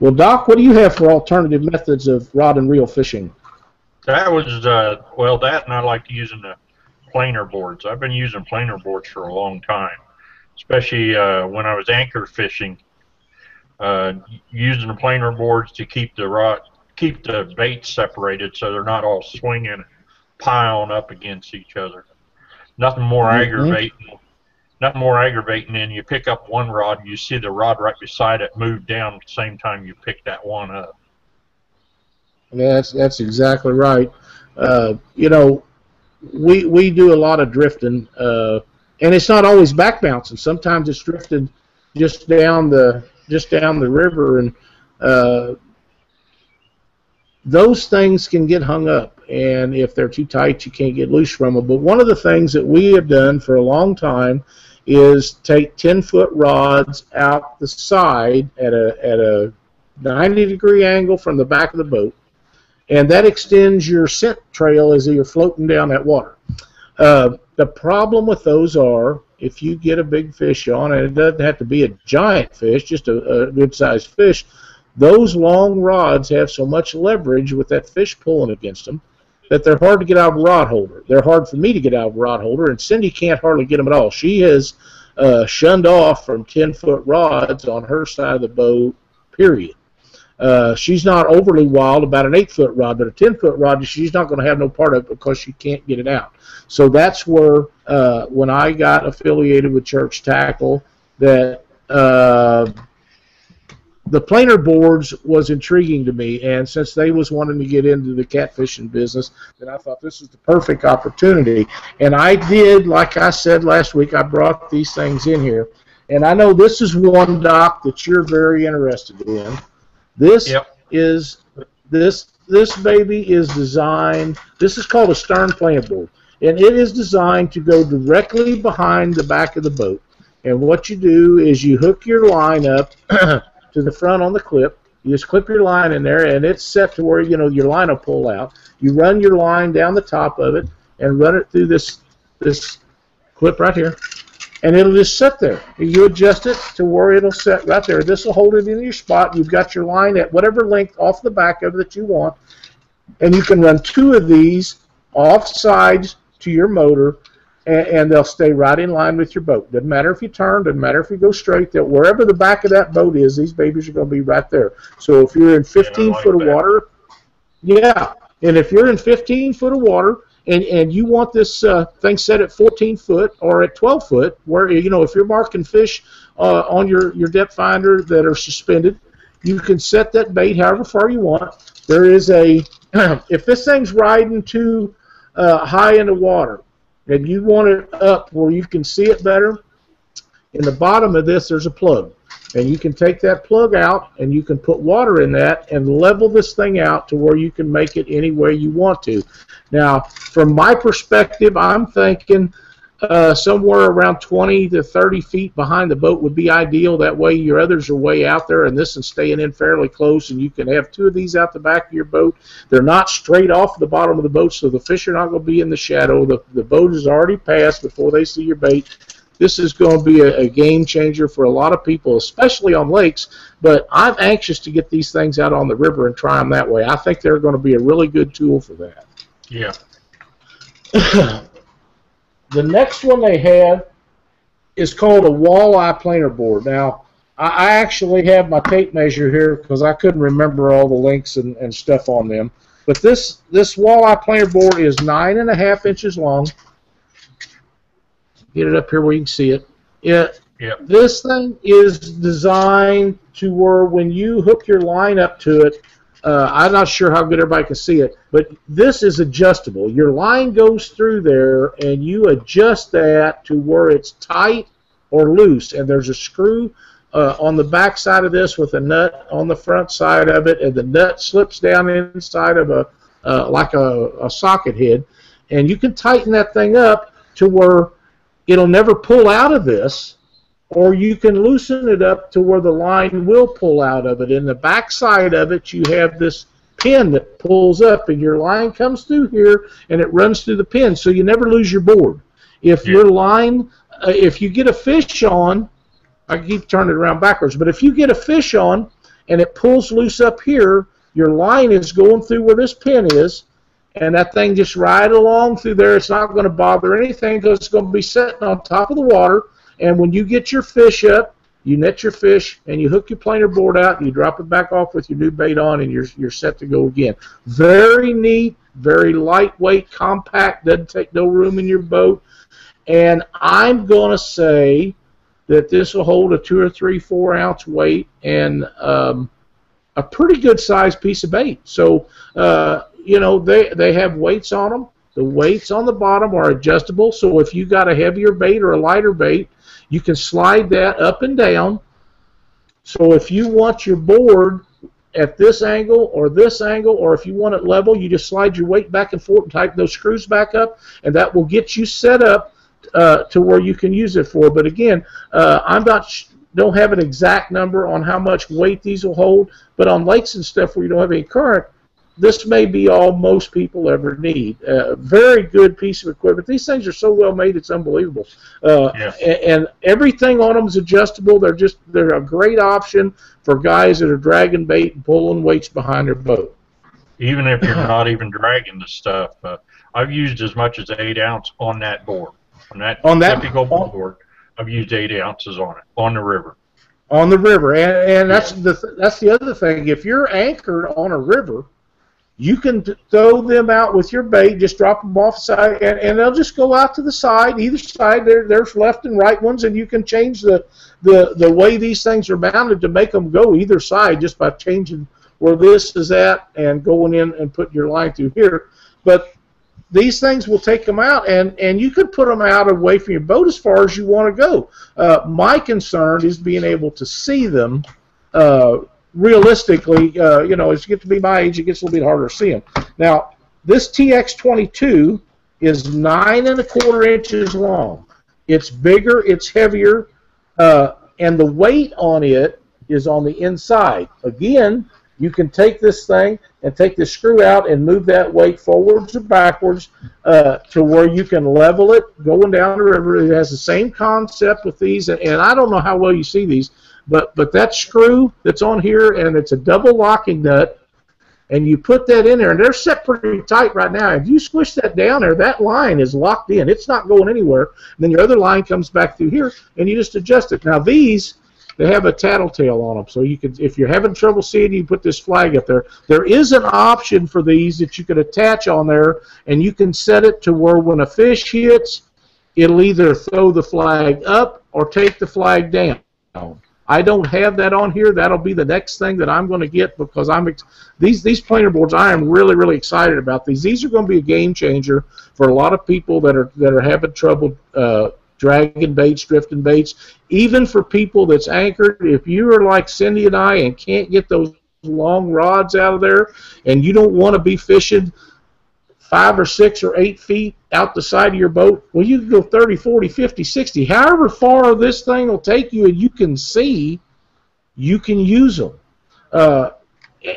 Well, Doc, what do you have for alternative methods of rod and reel fishing? That was uh, well, that and I like using the planer boards. I've been using planer boards for a long time, especially uh, when I was anchor fishing. Uh, using the planer boards to keep the rod, keep the baits separated so they're not all swinging piling up against each other. Nothing more mm-hmm. aggravating. Nothing more aggravating than you pick up one rod and you see the rod right beside it move down at the same time you pick that one up. Yeah, that's that's exactly right. Uh, you know, we we do a lot of drifting, uh, and it's not always back bouncing. Sometimes it's drifted just down the just down the river, and uh, those things can get hung up, and if they're too tight, you can't get loose from them. But one of the things that we have done for a long time is take 10 foot rods out the side at a, at a 90 degree angle from the back of the boat, and that extends your scent trail as you're floating down that water. Uh, the problem with those are if you get a big fish on, and it doesn't have to be a giant fish, just a, a good sized fish, those long rods have so much leverage with that fish pulling against them that they're hard to get out of rod holder. They're hard for me to get out of rod holder, and Cindy can't hardly get them at all. She has uh, shunned off from 10 foot rods on her side of the boat, period. Uh, she's not overly wild about an 8 foot rod, but a 10 foot rod, she's not going to have no part of it because she can't get it out. So that's where, uh, when I got affiliated with Church Tackle, that uh, the planer boards was intriguing to me, and since they was wanting to get into the catfishing business, then I thought this was the perfect opportunity. And I did, like I said last week, I brought these things in here, and I know this is one doc that you're very interested in. This yep. is this this baby is designed. This is called a stern planer board, and it is designed to go directly behind the back of the boat. And what you do is you hook your line up. to the front on the clip. You just clip your line in there, and it's set to where you know your line will pull out. You run your line down the top of it and run it through this this clip right here, and it'll just sit there. You adjust it to where it'll set right there. This will hold it in your spot. You've got your line at whatever length off the back of it that you want, and you can run two of these off sides to your motor and, and, they'll stay right in line with your boat. Doesn't matter if you turn, doesn't matter if you go straight. That wherever the back of that boat is, these babies are going to be right there. So if you're in 15 yeah, like foot of that. water, yeah, and if you're in 15 foot of water and and you want this uh, thing set at 14 foot or at 12 foot, where you know if you're marking fish uh, on your your depth finder that are suspended, you can set that bait however far you want. There is a if this thing's riding too uh, high in the water, and you want it up where you can see it better, in the bottom of this there's a plug. And you can take that plug out and you can put water in that and level this thing out to where you can make it any way you want to. Now, from my perspective, I'm thinking uh, somewhere around 20 to 30 feet behind the boat would be ideal. That way your others are way out there and this is staying in fairly close and you can have two of these out the back of your boat. They're not straight off the bottom of the boat so the fish are not going to be in the shadow. The, the boat is already passed before they see your bait. This is going to be a, a game changer for a lot of people, especially on lakes. But I'm anxious to get these things out on the river and try them that way. I think they're going to be a really good tool for that. Yeah. The next one they have is called a walleye planer board. Now, I, I actually have my tape measure here because I couldn't remember all the links and, and stuff on them. But this this walleye planer board is nine and a half inches long. Get it up here where you can see it. It Yep. this thing is designed to where when you hook your line up to it, uh, I'm not sure how good everybody can see it, but this is adjustable. Your line goes through there, and you adjust that to where it's tight or loose. And there's a screw uh, on the back side of this with a nut on the front side of it, and the nut slips down inside of a uh, like a, a socket head, and you can tighten that thing up to where it'll never pull out of this or you can loosen it up to where the line will pull out of it. In the back side of it, you have this pin that pulls up, and your line comes through here, and it runs through the pin, so you never lose your board. If Yeah. your line, uh, if you get a fish on, I keep turning it around backwards, but if you get a fish on and it pulls loose up here, your line is going through where this pin is, and that thing just right along through there. It's not going to bother anything because it's going to be sitting on top of the water. And when you get your fish up, you net your fish and you hook your planer board out. And you drop it back off with your new bait on, and you're you're set to go again. Very neat, very lightweight, compact. Doesn't take no room in your boat. And I'm gonna say that this will hold a two or three, four ounce weight and um, a pretty good sized piece of bait. So uh, you know they they have weights on them. The weights on the bottom are adjustable. So if you got a heavier bait or a lighter bait, you can slide that up and down. So if you want your board at this angle or this angle, or if you want it level, you just slide your weight back and forth and tighten those screws back up, and that will get you set up uh, to where you can use it for. But again, uh, I'm not don't have an exact number on how much weight these will hold, but on lakes and stuff where you don't have any current, this may be all most people ever need. Uh, very good piece of equipment. These things are so well made, it's unbelievable. Uh, Yeah. a- and, everything on them is adjustable. They're just they're a great option for guys that are dragging bait and pulling weights behind their boat. Even if you're not even dragging the stuff, uh, I've used as much as eight ounce on that board. On that, On that- typical board, I've used eight ounces on it on the river. on the river, and, and that's the th- that's the other thing. If you're anchored on a river, you can throw them out with your bait. Just drop them off side, and, and they'll just go out to the side. Either side, there there's left and right ones, and you can change the the the way these things are mounted to make them go either side just by changing where this is at and going in and putting your line through here. But these things will take them out, and, and you could put them out away from your boat as far as you want to go. Uh, my concern is being able to see them uh, realistically. Uh, you know, as you get to be my age, it gets a little bit harder to see them. Now, this TX22 is nine and a quarter inches long. It's bigger, it's heavier, uh, and the weight on it is on the inside. Again, you can take this thing and take the screw out and move that weight forwards or backwards uh, to where you can level it going down the river. It has the same concept with these, and, and I don't know how well you see these, but but that screw that's on here and it's a double locking nut, and you put that in there, and they're set pretty tight right now. If you squish that down there, that line is locked in. It's not going anywhere. And then your other line comes back through here, and you just adjust it. Now these they have a tattletale on them, so you can, if you're having trouble seeing, you put this flag up there. There is an option for these that you could attach on there, and you can set it to where when a fish hits, it'll either throw the flag up or take the flag down. I don't have that on here. That'll be the next thing that I'm going to get because I'm these these planer boards. I am really really excited about these. These are going to be a game changer for a lot of people that are that are having trouble uh, dragging baits, drifting baits. Even for people that's anchored, if you are like Cindy and I and can't get those long rods out of there, and you don't want to be fishing five or six or eight feet out the side of your boat, well, you can go 30, 40, 50, 60. However far this thing will take you and you can see, you can use them. Uh,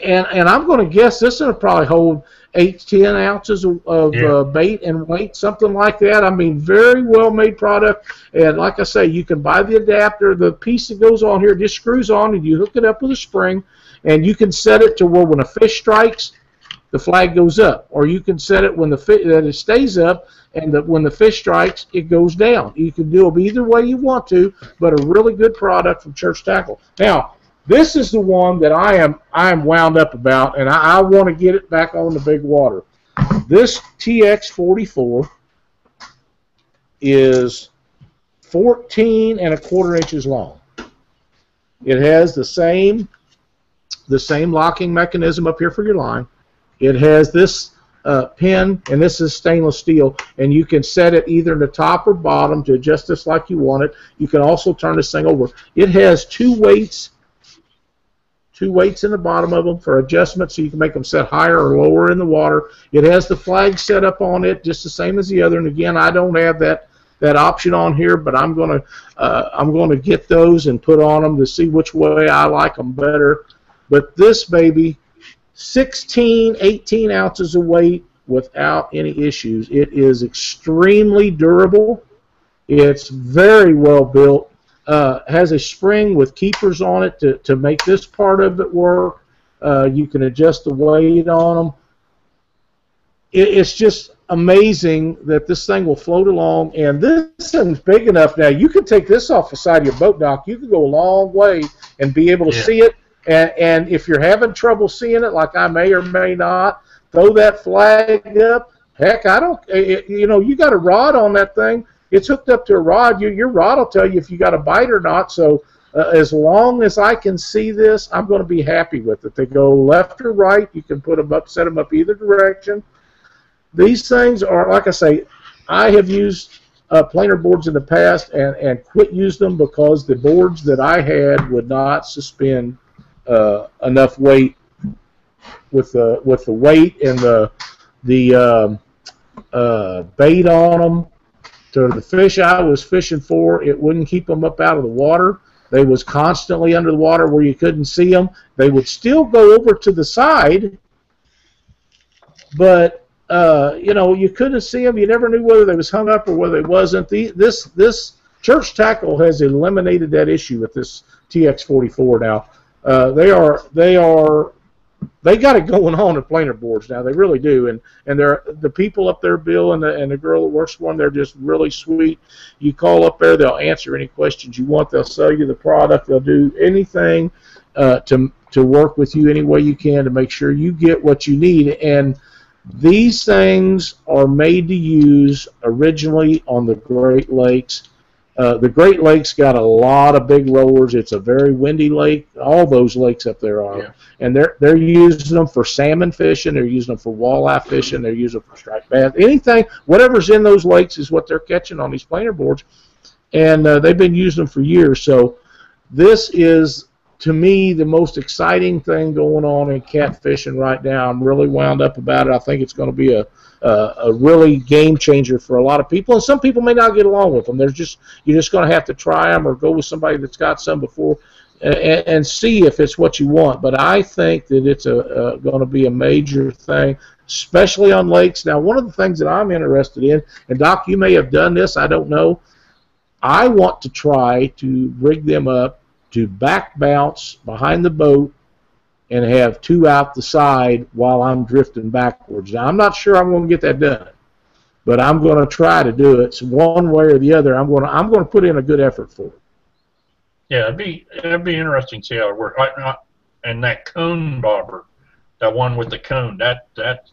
and, and I'm going to guess this will probably hold eight, ten ounces of, of Yeah. uh, bait and weight, something like that. I mean, very well made product. And like I say, you can buy the adapter. The piece that goes on here just screws on, and you hook it up with a spring, and you can set it to where when a fish strikes, the flag goes up, or you can set it when the fi- that it stays up, and the, when the fish strikes, it goes down. You can do it either way you want to, but a really good product from Church Tackle. Now, this is the one that I am I am wound up about, and I, I want to get it back on the big water. This TX44 is 14 and a quarter inches long. It has the same the same locking mechanism up here for your line. It has this uh, pin, and this is stainless steel, and you can set it either in the top or bottom to adjust this like you want it. You can also turn this thing over. It has two weights, two weights in the bottom of them for adjustment, so you can make them set higher or lower in the water. It has the flag set up on it, just the same as the other. And again, I don't have that that option on here, but I'm gonna uh, I'm gonna get those and put on them to see which way I like them better. But this baby, 16, 18 ounces of weight without any issues. It is extremely durable. It's very well built. Uh, has a spring with keepers on it to, to make this part of it work. Uh, you can adjust the weight on them. It, it's just amazing that this thing will float along. And this thing's big enough now. You can take this off the side of your boat dock. You can go a long way and be able to Yeah. see it. And, and if you're having trouble seeing it, like I may or may not, throw that flag up. Heck, I don't. It, you know, you got a rod on that thing. It's hooked up to a rod. You, your rod will tell you if you got a bite or not. So uh, as long as I can see this, I'm going to be happy with it. They go left or right. You can put them up, set them up either direction. These things are, like I say, I have used uh, planer boards in the past and, and quit using them because the boards that I had would not suspend uh, enough weight with the with the weight and the the um, uh, bait on them to the fish I was fishing for. It wouldn't keep them up out of the water. They was constantly under the water where you couldn't see them. They would still go over to the side, but uh, you know you couldn't see them. You never knew whether they was hung up or whether they wasn't. The, this this church tackle has eliminated that issue with this TX44 now. Uh, they are they are they got it going on at planer boards now. They really do, and and they're the people up there, Bill and the and the girl that works for them. They're just really sweet. You call up there, they'll answer any questions you want. They'll sell you the product. They'll do anything uh, to to work with you any way you can to make sure you get what you need. And these things are made to use originally on the Great Lakes. Uh, the Great Lakes got a lot of big rollers. It's a very windy lake. All those lakes up there are, Yeah. and they're they're using them for salmon fishing. They're using them for walleye fishing. They're using them for striped bass. Anything, whatever's in those lakes is what they're catching on these planer boards, and uh, they've been using them for years. So this is to me the most exciting thing going on in catfishing right now. I'm really wound up about it. I think it's going to be a a, a really game changer for a lot of people, and some people may not get along with them. There's just you're just going to have to try them or go with somebody that's got some before. And, and see if it's what you want, but I think that it's a, a going to be a major thing, especially on lakes. Now, one of the things that I'm interested in, and Doc, you may have done this, I don't know. I want to try to rig them up to back bounce behind the boat and have two out the side while I'm drifting backwards. Now, I'm not sure I'm going to get that done, but I'm going to try to do it. So one way or the other, I'm going to I'm going to put in a good effort for it. Yeah, it'd be it'd be interesting to see how it works. And that cone bobber, that one with the cone, that that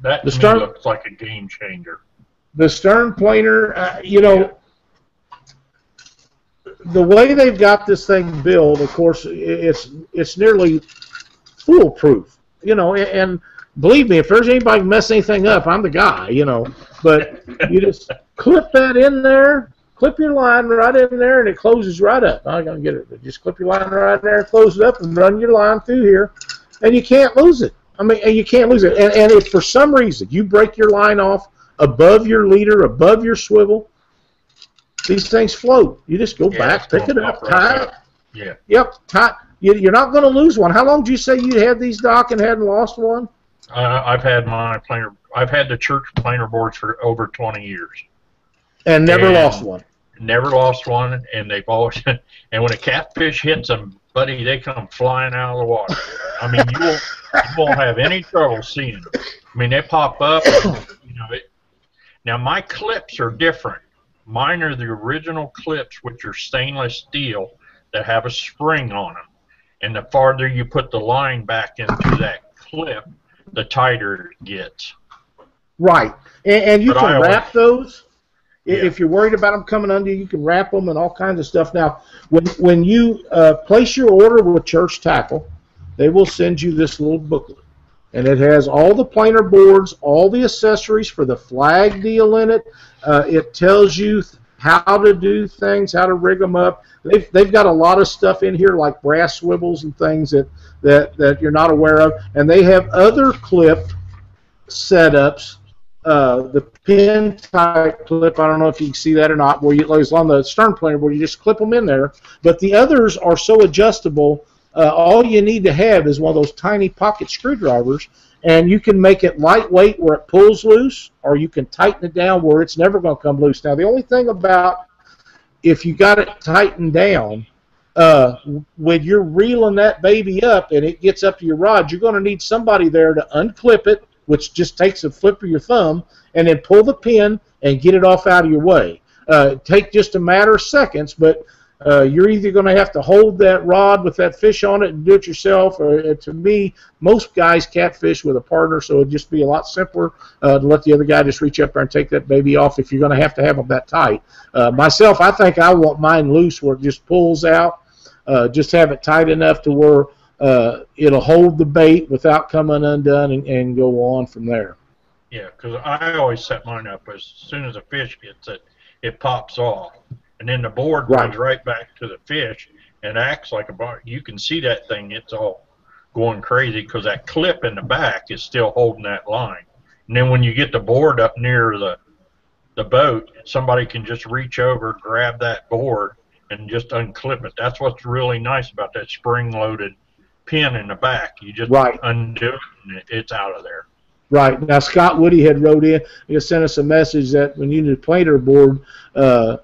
that The me looks like a game changer. the stern planer, uh, you know, the way they've got this thing built, of course, it's it's nearly foolproof. You know, and believe me, if there's anybody can mess anything up, I'm the guy. You know, but you just clip that in there, clip your line right in there, and it closes right up. I'm gonna get it. Just clip your line right there, close it up, and run your line through here, and you can't lose it. I mean, and you can't lose it. And, and if for some reason you break your line off above your leader, above your swivel, these things float. You just go Yeah, back, pick it up, tie it. Yeah. Yep, tie. You, you're not going to lose one. How long did you say you had these, Doc, and hadn't lost one? Uh, I've had my planer. I've had the church planer boards for over 20 years. And never And- lost one. never lost one, and they've always. and when a catfish hits them, buddy, they come flying out of the water. I mean, you won't, you won't have any trouble seeing them. I mean, they pop up. You know, it, now my clips are different. Mine are the original clips, which are stainless steel that have a spring on them. And the farther you put the line back into that clip, the tighter it gets. Right, and, and you But can always- wrap those. Yeah. If you're worried about them coming under, you can wrap them and all kinds of stuff. Now, when when you uh, place your order with Church Tackle, they will send you this little booklet, and it has all the planer boards, all the accessories for the flag deal in it. Uh, it tells you how to do things, how to rig them up. They've, they've got a lot of stuff in here like brass swivels and things that, that, that you're not aware of, and they have other clip setups uh, the pin type clip. I don't know if you can see that or not. Where you, it's on the stern planer, where you just clip them in there. But the others are so adjustable. Uh, all you need to have is one of those tiny pocket screwdrivers, and you can make it lightweight where it pulls loose, or you can tighten it down where it's never going to come loose. Now, the only thing about if you got it tightened down, uh, when you're reeling that baby up and it gets up to your rod, you're going to need somebody there to unclip it, which just takes a flip of your thumb, and then pull the pin and get it off out of your way. Uh, take just a matter of seconds, but uh, you're either going to have to hold that rod with that fish on it and do it yourself, or uh, to me, most guys catfish with a partner, so it'd just be a lot simpler uh, to let the other guy just reach up there and take that baby off if you're going to have to have them that tight. Uh, myself, I think I want mine loose where it just pulls out. Uh, just have it tight enough to where uh, it'll hold the bait without coming undone and, and go on from there. Yeah, because I always set mine up as soon as a fish gets it, it pops off, and then the board Right. goes right back to the fish and acts like a bar. You can see that thing; it's all going crazy because that clip in the back is still holding that line. And then when you get the board up near the the boat, somebody can just reach over, grab that board, and just unclip it. That's what's really nice about that spring-loaded pin in the back. You just Right. undo it, and it, it's out of there. Right now, Scott Woody had wrote in. He sent us a message that when you need a planer board, uh,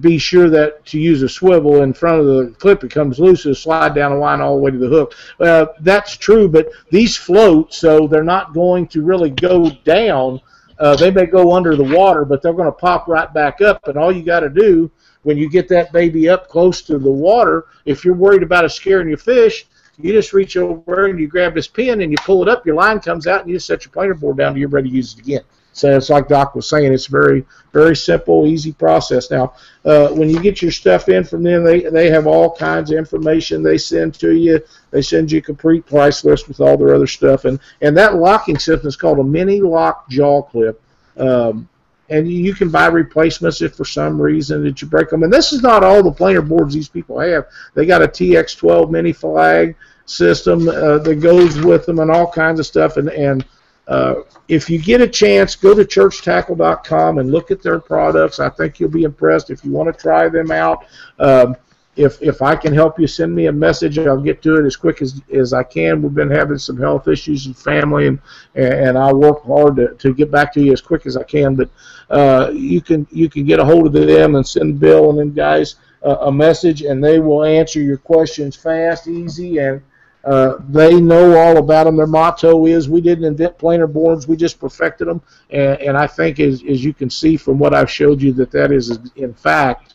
be sure that to use a swivel in front of the clip it comes loose and slide down the line all the way to the hook. Uh, that's true, but these float, so they're not going to really go down. Uh, they may go under the water, but they're going to pop right back up. And all you got to do when you get that baby up close to the water, if you're worried about it scaring your fish, you just reach over and you grab this pin and you pull it up. Your line comes out and you just set your planer board down and you're ready to use it again. So it's like Doc was saying, it's very, very simple, easy process. Now, uh, when you get your stuff in from them, they, they have all kinds of information they send to you. They send you a complete price list with all their other stuff, and and that locking system is called a mini lock jaw clip. Um, and you can buy replacements if for some reason that you break them. And this is not all the planer boards these people have. They got a TX12 mini flag system uh, that goes with them and all kinds of stuff. And and uh, if you get a chance, go to churchtackle.com and look at their products. I think you'll be impressed. If you want to try them out, um, if if I can help you, send me a message. I'll get to it as quick as, as I can. We've been having some health issues and family, and and I'll work hard to, to get back to you as quick as I can. But uh, you can you can get a hold of them and send Bill and them guys a message, and they will answer your questions fast, easy, and uh, they know all about them. Their motto is, "We didn't invent planer boards; we just perfected them." And, and I think, as, as you can see from what I've showed you, that that is, in fact,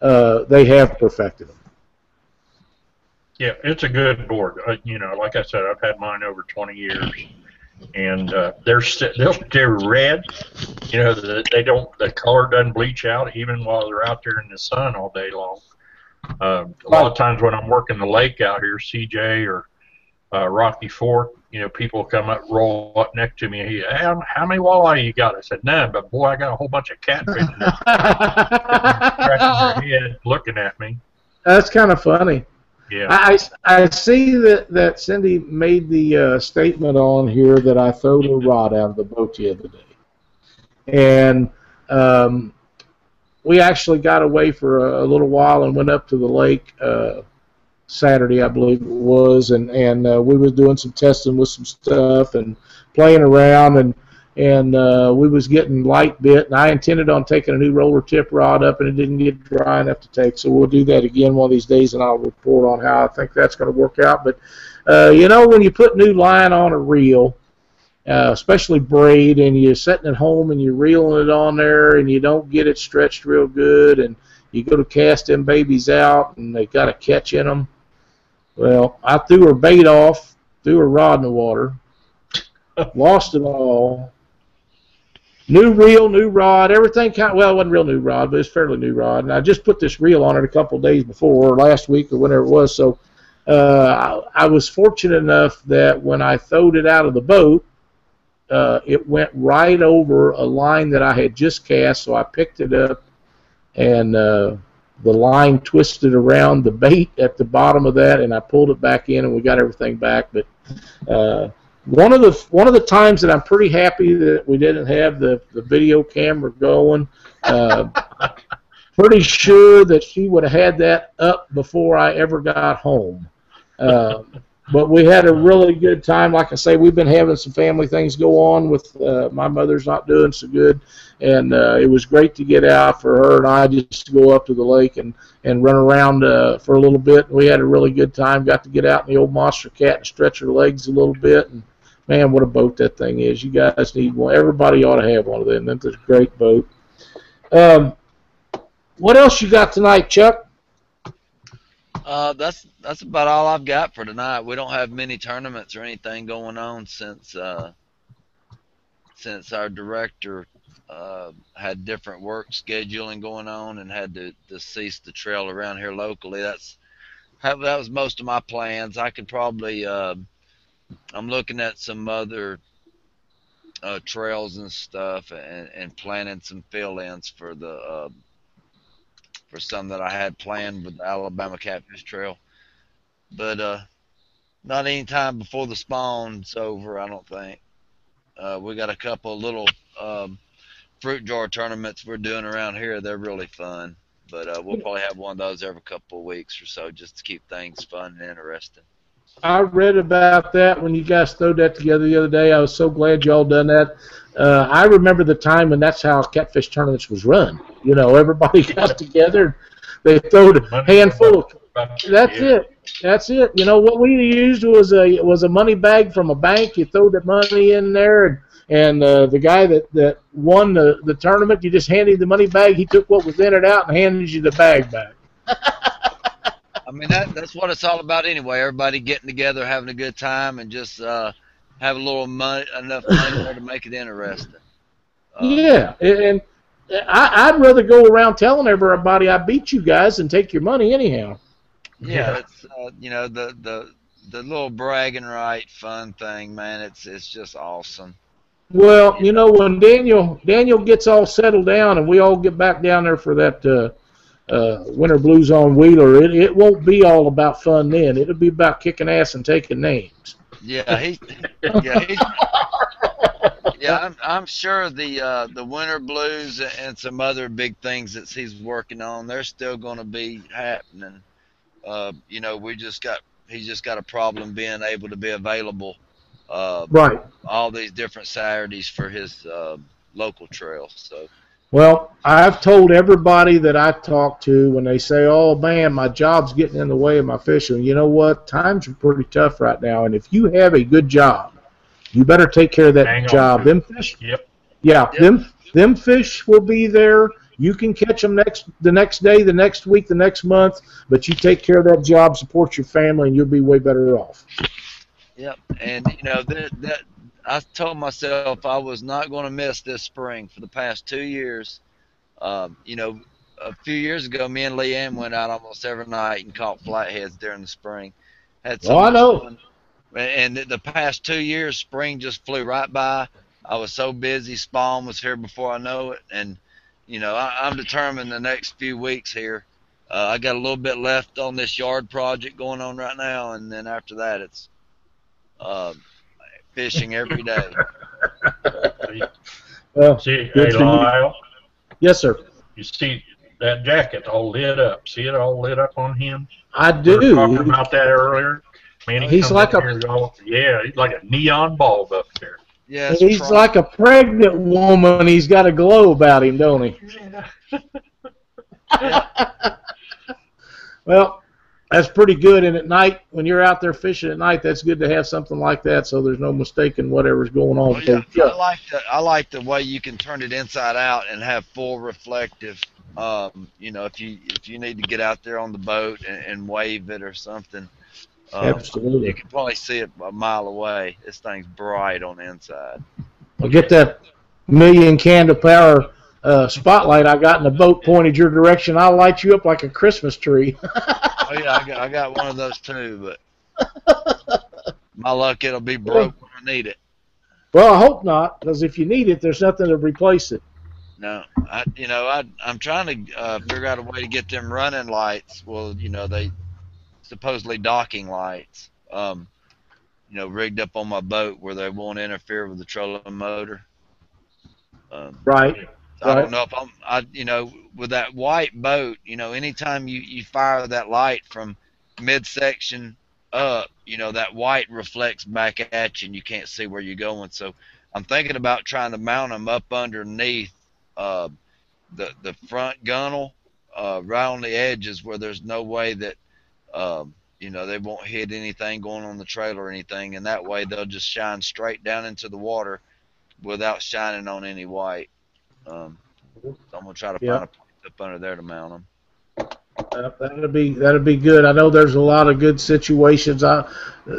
uh, they have perfected them. Yeah, it's a good board. Uh, you know, like I said, I've had mine over 20 years, and uh, they're st- they're they're red. You know, the, they don't the color doesn't bleach out even while they're out there in the sun all day long. Uh, a lot of times when I'm working the lake out here, CJ or uh, Rocky Fork, you know, people come up, roll up next to me. and He, hey, how, many walleye you got? I said none, but boy, I got a whole bunch of catfish their head, looking at me. That's kind of funny. Yeah. I, I see that, that Cindy made the uh, statement on here that I throw the rod out of the boat the other day. And um, we actually got away for a, a little while and went up to the lake uh, Saturday, I believe it was, and, and uh, we was doing some testing with some stuff and playing around. And and uh, we was getting light bit, and I intended on taking a new roller tip rod up, and it didn't get dry enough to take. So we'll do that again one of these days, and I'll report on how I think that's going to work out. But uh, you know, when you put new line on a reel, uh, especially braid, and you're sitting at home and you're reeling it on there, and you don't get it stretched real good, and you go to cast them babies out, and they got a catch in them. Well, I threw her bait off, threw her rod in the water, lost it all. New reel, new rod, everything kind. Of, well, it wasn't real new rod, but it's fairly new rod. And I just put this reel on it a couple of days before, or last week, or whenever it was. So uh, I, I was fortunate enough that when I throwed it out of the boat, uh, it went right over a line that I had just cast. So I picked it up, and uh, the line twisted around the bait at the bottom of that, and I pulled it back in, and we got everything back. But uh, one of the one of the times that I'm pretty happy that we didn't have the, the video camera going. Uh, pretty sure that she would have had that up before I ever got home. Uh, but we had a really good time. Like I say, we've been having some family things go on with uh, my mother's not doing so good, and uh, it was great to get out for her and I just to go up to the lake and and run around uh, for a little bit. We had a really good time. Got to get out in the old monster cat and stretch her legs a little bit and man, what a boat that thing is. You guys need one. Everybody ought to have one of them. That's a great boat. Um, what else you got tonight, Chuck? Uh, that's that's about all I've got for tonight. We don't have many tournaments or anything going on since uh, since our director uh, had different work scheduling going on and had to, to cease the trail around here locally. That's that was most of my plans. I could probably uh, I'm looking at some other uh, trails and stuff and, and planning some fill-ins for the uh, for some that I had planned with the Alabama Catfish Trail, but uh, not any time before the spawn's over. I don't think. Uh, we got a couple little um, fruit jar tournaments we're doing around here. They're really fun, but uh, we'll probably have one of those every couple of weeks or so just to keep things fun and interesting. I read about that when you guys threw that together the other day. I was so glad y'all done that. Uh, I remember the time when that's how catfish tournaments was run. You know, everybody got together, they threw a handful of. That's it. That's it. You know what we used was a was a money bag from a bank. You throw the money in there, and and uh, the guy that, that won the, the tournament, you just handed the money bag. He took what was in it out and handed you the bag back. I mean that that's what it's all about anyway. Everybody getting together, having a good time, and just uh, have a little money, enough money there to make it interesting. Uh, yeah, and I, I'd rather go around telling everybody I beat you guys and take your money anyhow. Yeah, it's uh, you know the the the little bragging right fun thing, man. It's it's just awesome. Well, you know when Daniel Daniel gets all settled down and we all get back down there for that uh, uh, Winter Blues on Wheeler, it, it won't be all about fun then. It'll be about kicking ass and taking names. Yeah, he, yeah, he, yeah. I'm, I'm sure the uh, the Winter Blues and some other big things that he's working on, they're still going to be happening. Uh, you know, we just got he's just got a problem being able to be available. Uh, right. All these different Saturdays for his uh, local trails. So. Well, I've told everybody that I talk to when they say, "Oh man, my job's getting in the way of my fishing." You know what? Times are pretty tough right now, and if you have a good job, you better take care of that Hang job. on. Them fish, Yep. yeah, Yep. them them fish will be there. You can catch them next the next day, the next week, the next month, but you take care of that job, support your family, and you'll be way better off. Yep, and you know that that I told myself I was not going to miss this spring for the past two years. Um, you know, a few years ago, me and Leanne went out almost every night and caught flatheads during the spring. Had so Oh, I know. fun. And the past two years, spring just flew right by. I was so busy. Spawn was here before I know it, and you know I, I'm determined the next few weeks here. Uh, I got a little bit left on this yard project going on right now, and then after that, it's uh, fishing every day. Well, See, Good hey. Lyle, yes, sir. you see that jacket all lit up. See it all lit up on him? I We were talking about that earlier. Man, he He's like a- all, yeah, he's like a neon bulb up there. Yeah, He's pro- like a pregnant woman. He's got a glow about him, don't he? Yeah. well, that's pretty good. And at night, when you're out there fishing at night, that's good to have something like that, so there's no mistaking whatever's going on. So, yeah, I like the I like the way you can turn it inside out and have full reflective. Um, you know, if you if you need to get out there on the boat and, and wave it or something, um, you can probably see it a mile away. This thing's bright on the inside. Well, get that million candle power uh, spotlight I got in the boat pointed your direction. I'll light you up like a Christmas tree. Oh yeah, I got I got one of those too, but my luck it'll be broke when I need it. well, I hope not, because if you need it, there's nothing to replace it. No, I you know I I'm trying to uh, figure out a way to get them running lights. Well, you know they supposedly docking lights. Um, you know, rigged up on my boat where they won't interfere with the trolling motor. Um, Right. I Right. don't know if I'm I you know with that white boat, you know, anytime you you fire that light from midsection up, you know that white reflects back at you and you can't see where you're going. So I'm thinking about trying to mount them up underneath uh, the the front gunnel, uh, right on the edges where there's no way that um, you know they won't hit anything going on the trailer or anything, and that way they'll just shine straight down into the water without shining on any white. Um, so I'm gonna try to Yeah. find a place up under there to mount them. Uh, that'd be that'd be good. I know there's a lot of good situations. I,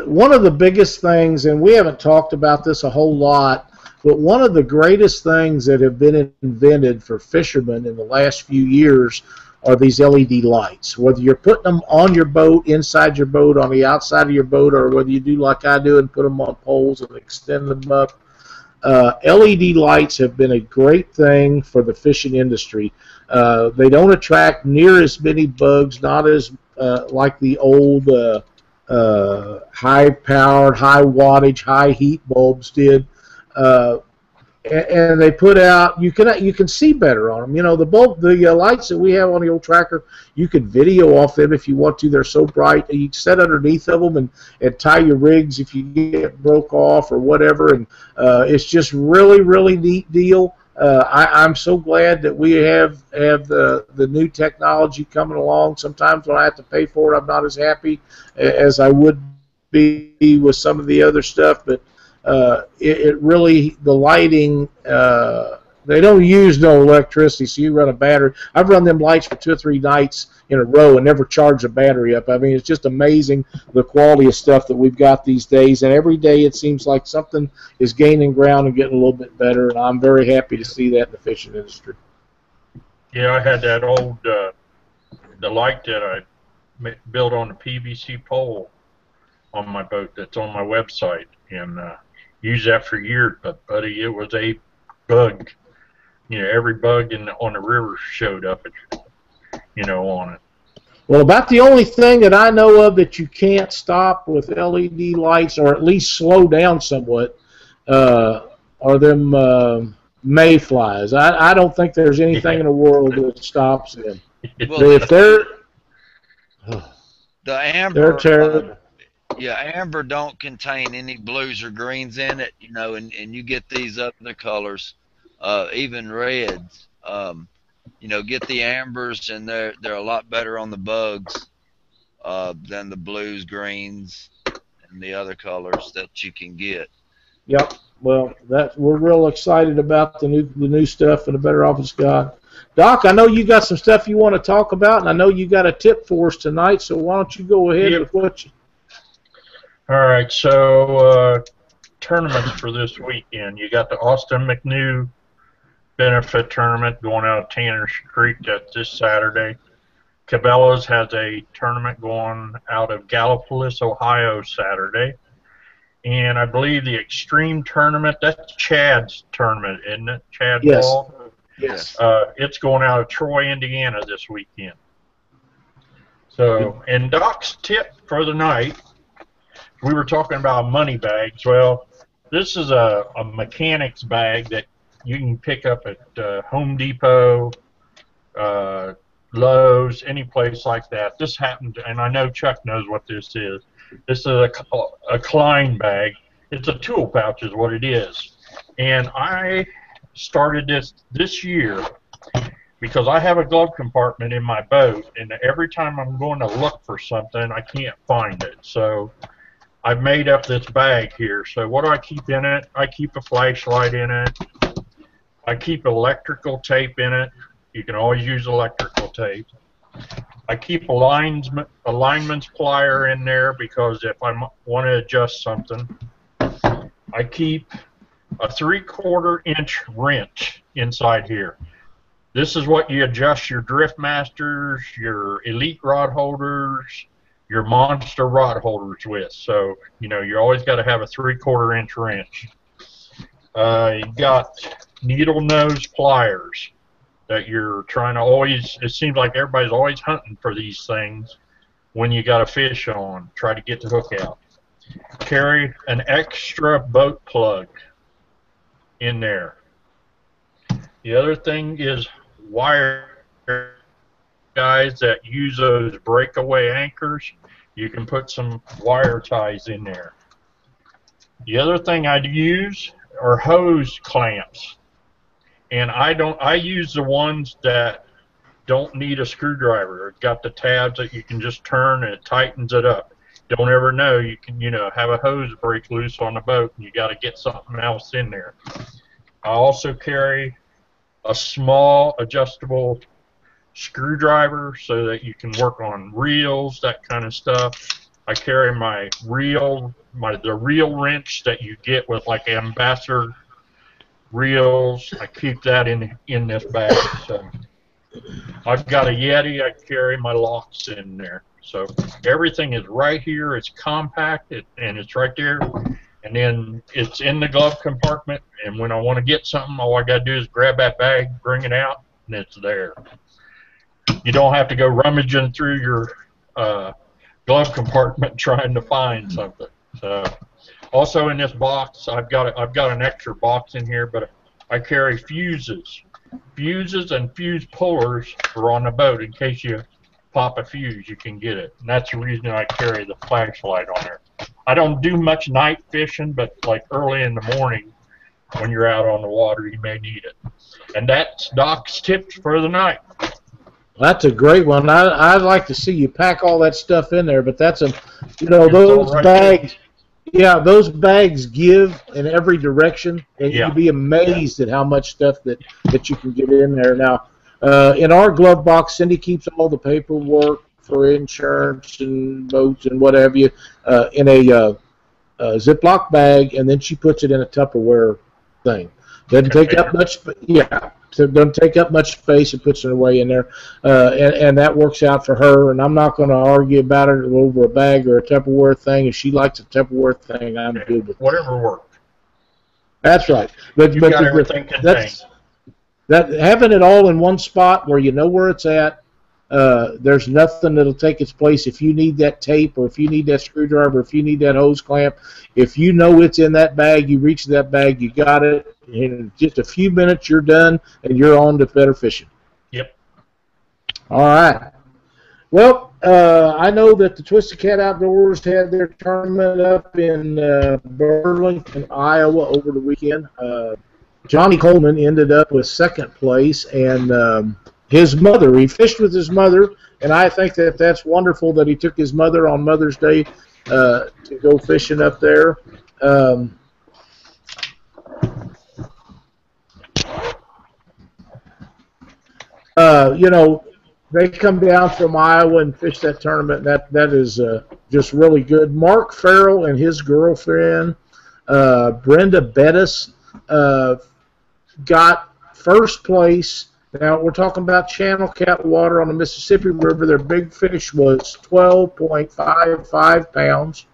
one of the biggest things, and we haven't talked about this a whole lot, but one of the greatest things that have been invented for fishermen in the last few years are these LED lights. Whether you're putting them on your boat, inside your boat, on the outside of your boat, or whether you do like I do and put them on poles and extend them up. Uh, LED lights have been a great thing for the fishing industry. Uh, they don't attract near as many bugs, not as uh, like the old uh, uh, high-powered, high wattage, high heat bulbs did. And they put out you can you can see better on them. You know the bulb the uh, lights that we have on the old tracker, you can video off them if you want to. They're so bright. You can set underneath of them and, and tie your rigs if you get broke off or whatever. And uh, it's just really really neat deal. Uh, I, I'm so glad that we have have the the new technology coming along. Sometimes when I have to pay for it, I'm not as happy as I would be with some of the other stuff. But uh, it, it really the lighting. Uh, they don't use no electricity, so you run a battery. I've run them lights for two or three nights in a row and never charged the battery up. I mean, it's just amazing the quality of stuff that we've got these days. And every day it seems like something is gaining ground and getting a little bit better. And I'm very happy to see that in the fishing industry. Yeah, I had that old uh, the light that I built on a PVC pole on my boat that's on my website and uh, used that for years. But buddy, it was a bug. You know, every bug in the, on the river showed up. You know, on it. Well, about the only thing that I know of that you can't stop with LED lights, or at least slow down somewhat, uh, are them uh, mayflies. I, I don't think there's anything in the world that stops them. Well, if they're The amber, they're terrible. Yeah, amber don't contain any blues or greens in it, you know, and, and you get these other colors, uh, even reds. Um, you know, get the ambers, and they're they're a lot better on the bugs uh, than the blues, greens, and the other colors that you can get. Yep. Well, that we're real excited about the new the new stuff and the Better Office God. Doc, I know you got some stuff you want to talk about, and I know you got a tip for us tonight. So why don't you go ahead Yep. with what you? All right, so uh, tournaments for this weekend. You got the Austin McNew benefit tournament going out of Tanner Creek. That's this Saturday. Cabela's has a tournament going out of Gallipolis, Ohio, Saturday. And I believe the Extreme tournament, that's Chad's tournament, isn't it? Chad Yes. Ball? Yes. Uh, it's going out of Troy, Indiana this weekend. So, and Doc's tip for the night, we were talking about money bags. Well, this is a, a mechanic's bag that you can pick up at uh, Home Depot, uh, Lowe's, any place like that. This happened, and I know Chuck knows what this is. This is a, a Klein bag. it's a tool pouch, is what it is. And I started this this year because I have a glove compartment in my boat, and every time I'm going to look for something, I can't find it. So I've made up this bag here. So what do I keep in it? I keep a flashlight in it. I keep electrical tape in it. You can always use electrical tape. I keep a, linesman, plier in there because if I want to adjust something. I keep a three-quarter inch wrench inside here. This is what you adjust your drift masters, your elite rod holders, your monster rod holders with. So, you know, you always got to have a three-quarter inch wrench. Uh, you got needle nose pliers that you're trying to always, it seems like everybody's always hunting for these things when you got a fish on, try to get the hook out. Carry an extra boat plug in there. The other thing is wire guys that use those breakaway anchors. You can put some wire ties in there. The other thing I'd use are hose clamps. And I don't I use the ones that don't need a screwdriver. It's got the tabs that you can just turn and it tightens it up. Don't ever know you can, you know, have a hose break loose on the boat and you got to get something else in there. I also carry a small adjustable screwdriver so that you can work on reels, that kind of stuff. I carry my reel, my the reel wrench that you get with like ambassador reels. I keep that in in this bag. So I've got a Yeti. I carry my locks in there. So everything is right here. It's compact, it, and it's right there and then it's in the glove compartment. And when I want to get something, all I got to do is grab that bag, bring it out, and it's there. You don't have to go rummaging through your uh, glove compartment trying to find something. So, also in this box, I've got a, I've got an extra box in here, but I carry fuses. Fuses and fuse pullers are on the boat in case you pop a fuse, you can get it. And that's the reason I carry the flashlight on there. I don't do much night fishing, but like early in the morning when you're out on the water, you may need it. And that's Doc's tips for the night. That's a great one. I, I'd like to see you pack all that stuff in there, but that's a, you know, those right bags. Yeah, those bags give in every direction, and yeah. you'd be amazed yeah. at how much stuff that that you can get in there. Now, uh, in our glove box, Cindy keeps all the paperwork for insurance and boats and what have you uh, in a, uh, a Ziploc bag, and then she puts it in a Tupperware thing. Doesn't take up much, yeah. So doesn't take up much space and puts it away in there, uh, and, and that works out for her. And I'm not going to argue about it over a bag or a Tupperware thing. If she likes a Tupperware thing, I'm good with whatever works. That's right. But you but got everything that's, that having it all in one spot where you know where it's at uh, there's nothing that'll take its place if you need that tape or if you need that screwdriver, if you need that hose clamp. If you know it's in that bag, you reach that bag, you got it. In just a few minutes, you're done and you're on to better fishing. Yep. All right. Well, uh, I know that the Twisted Cat Outdoors had their tournament up in uh, Burlington, Iowa over the weekend. Uh, Johnny Coleman ended up with second place, and um, his mother. He fished with his mother, and I think that that's wonderful that he took his mother on Mother's Day uh, to go fishing up there. Um, uh, you know, they come down from Iowa and fish that tournament. That that is uh, just really good. Mark Farrell and his girlfriend, uh, Brenda Bettis, uh, got first place now we're talking about channel cat water on the Mississippi River. Their big fish was 12.55 pounds,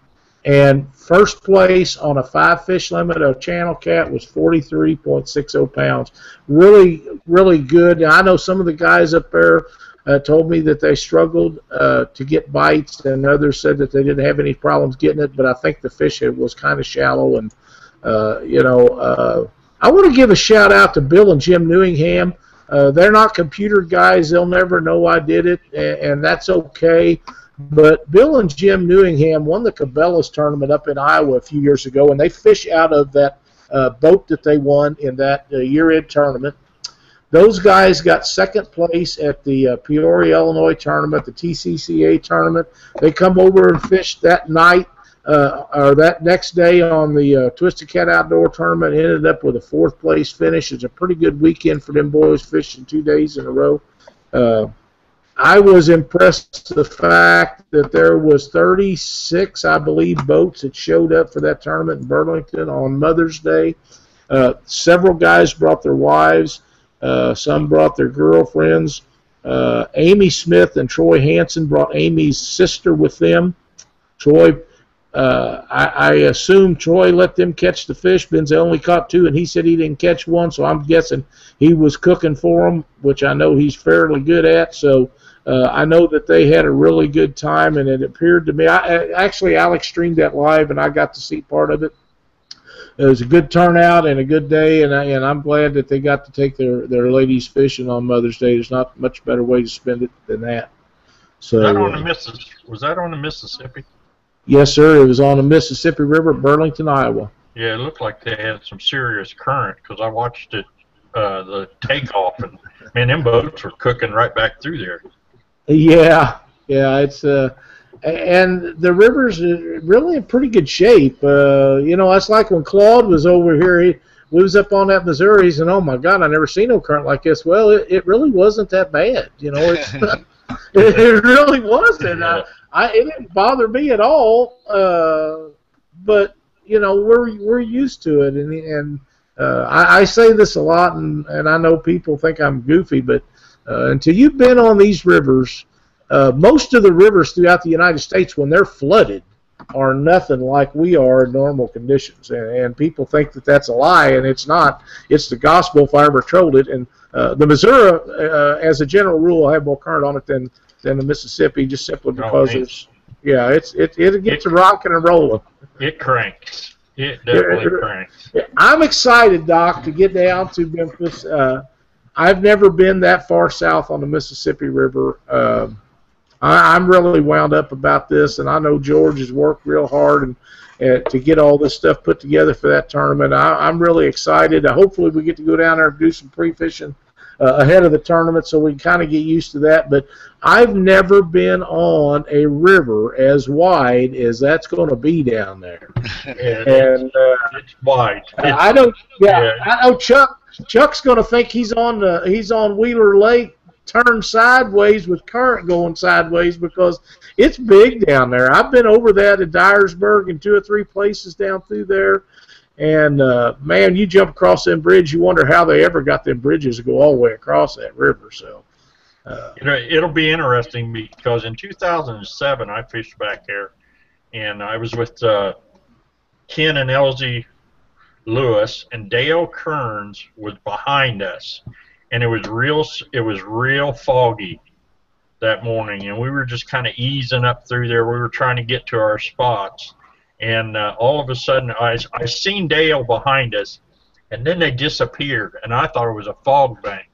and first place on a five fish limit of channel cat was 43.60 pounds. Really, really good. I know some of the guys up there uh, told me that they struggled uh, to get bites, and others said that they didn't have any problems getting it. But I think the fish was kind of shallow, and uh, you know, uh, I want to give a shout out to Bill and Jim Newingham. Uh, they're not computer guys. They'll never know I did it, and, and that's okay. But Bill and Jim Newingham won the Cabela's tournament up in Iowa a few years ago, and they fish out of that uh, boat that they won in that uh, year-end tournament. Those guys got second place at the uh, Peoria, Illinois tournament, the TCCA tournament. They come over and fish that night uh, or that next day on the uh, Twisted Cat Outdoor Tournament. Ended up with a fourth place finish. It's a pretty good weekend for them boys fishing two days in a row. Uh, I was impressed with the fact that there was 36, I believe, boats that showed up for that tournament in Burlington on Mother's Day. Uh, several guys brought their wives. Uh, some brought their girlfriends. Uh, Amy Smith and Troy Hanson brought Amy's sister with them. Troy, uh, I, I assume Troy let them catch the fish. Ben's only caught two, and he said he didn't catch one, so I'm guessing he was cooking for them, which I know he's fairly good at. So uh, I know that they had a really good time, and it appeared to me. I, actually, Alex streamed that live, and I got to see part of it. It was a good turnout and a good day, and I, and I'm glad that they got to take their their ladies fishing on Mother's Day. There's not much better way to spend it than that. So Was that on the uh, Missis- Was that on the Mississippi? Yes, sir. It was on the Mississippi River, Burlington, Iowa. Yeah, it looked like they had some serious current because I watched it, uh, the takeoff, and man, them boats were cooking right back through there. Yeah, yeah, it's uh, and the river's really in pretty good shape. Uh, you know, that's like when Claude was over here. He, we was up on that Missouri, and oh my God, I never seen no current like this. Well, it, it really wasn't that bad. You know, it's, it, it really wasn't. I, I, it didn't bother me at all. Uh, but you know, we're we're used to it, and and uh, I, I say this a lot, and and I know people think I'm goofy, but uh, until you've been on these rivers, uh, most of the rivers throughout the United States, when they're flooded, are nothing like we are in normal conditions. And, and people think that that's a lie, and it's not. It's the gospel if I ever told it. And uh, the Missouri, uh, as a general rule, will have more current on it than, than the Mississippi, just simply because neat. it's yeah, it's it it gets a rocking and rolling. It cranks. It definitely Yeah. cranks. I'm excited, Doc, to get down to Memphis. Uh, I've never been that far south on the Mississippi River. Um I, I'm really wound up about this, and I know George has worked real hard and to get all this stuff put together for that tournament. I, I'm really excited. Uh, hopefully, we get to go down there and do some pre-fishing uh, ahead of the tournament, so we kind of get used to that. But I've never been on a river as wide as that's going to be down there, and. Uh, it's wide. It's, I know. Yeah, yeah. I know. Chuck. Chuck's going to think he's on the he's on Wheeler Lake, turned sideways with current going sideways because it's big down there. I've been over that at Dyersburg and two or three places down through there, and uh, man, you jump across them bridge, you wonder how they ever got them bridges to go all the way across that river. So. Uh, it'll be interesting because in 2007 I fished back there, and I was with uh, Ken and Elsie Lewis, and Dale Kearns was behind us, and it was real. It was real foggy that morning, and we were just kind of easing up through there. We were trying to get to our spots, and uh, all of a sudden I I seen Dale behind us, and then they disappeared, and I thought it was a fog bank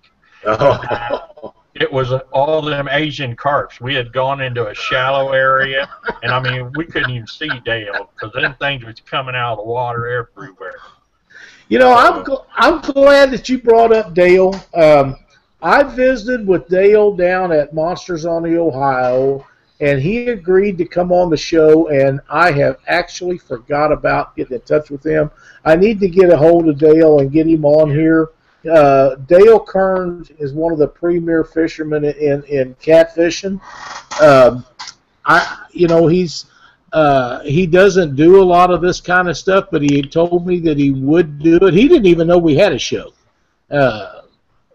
it was all them Asian carps. We had gone into a shallow area, and I mean, we couldn't even see Dale because them things was coming out of the water everywhere. You know, I'm gl- I'm glad that you brought up Dale. Um, I visited with Dale down at Monsters on the Ohio, and he agreed to come on the show. And I have actually forgot about getting in touch with him. I need to get a hold of Dale and get him on here. Uh, Dale Kearns is one of the premier fishermen in in catfishing. Um, I, you know, he's uh, he doesn't do a lot of this kind of stuff, but he told me that he would do it. He didn't even know we had a show. Uh,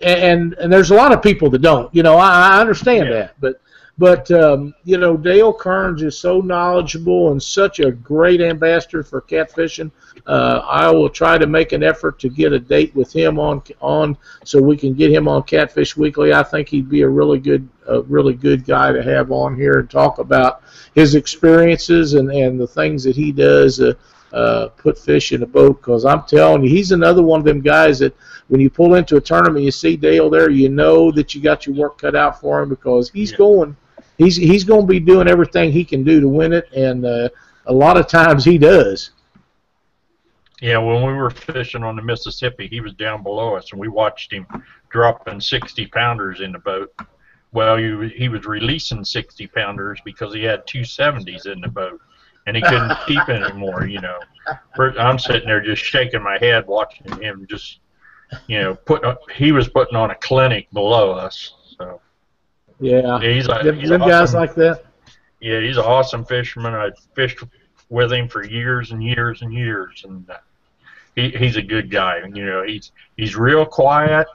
and and there's a lot of people that don't. You know, I, I understand Yeah. that, but but um, you know, Dale Kearns is so knowledgeable and such a great ambassador for catfishing. Uh, I will try to make an effort to get a date with him on on so we can get him on Catfish Weekly. I think he'd be a really good a really good guy to have on here and talk about his experiences and, and the things that he does to uh, put fish in a boat. Because I'm telling you, he's another one of them guys that when you pull into a tournament, you see Dale there, you know that you got your work cut out for him because he's Yeah. going he's he's going to be doing everything he can do to win it, and uh, a lot of times he does. Yeah, when we were fishing on the Mississippi, he was down below us, and we watched him dropping 60 pounders in the boat. Well, you, he was releasing 60 pounders because he had two 70s in the boat, and he couldn't keep anymore. You know, I'm sitting there just shaking my head watching him just, you know, put. He was putting on a clinic below us. So Yeah, he's a, them, he's them awesome. guys like that. Yeah, he's an awesome fisherman. I fished with him for years and years and years, and uh, he, he's a good guy. You know, he's he's real quiet.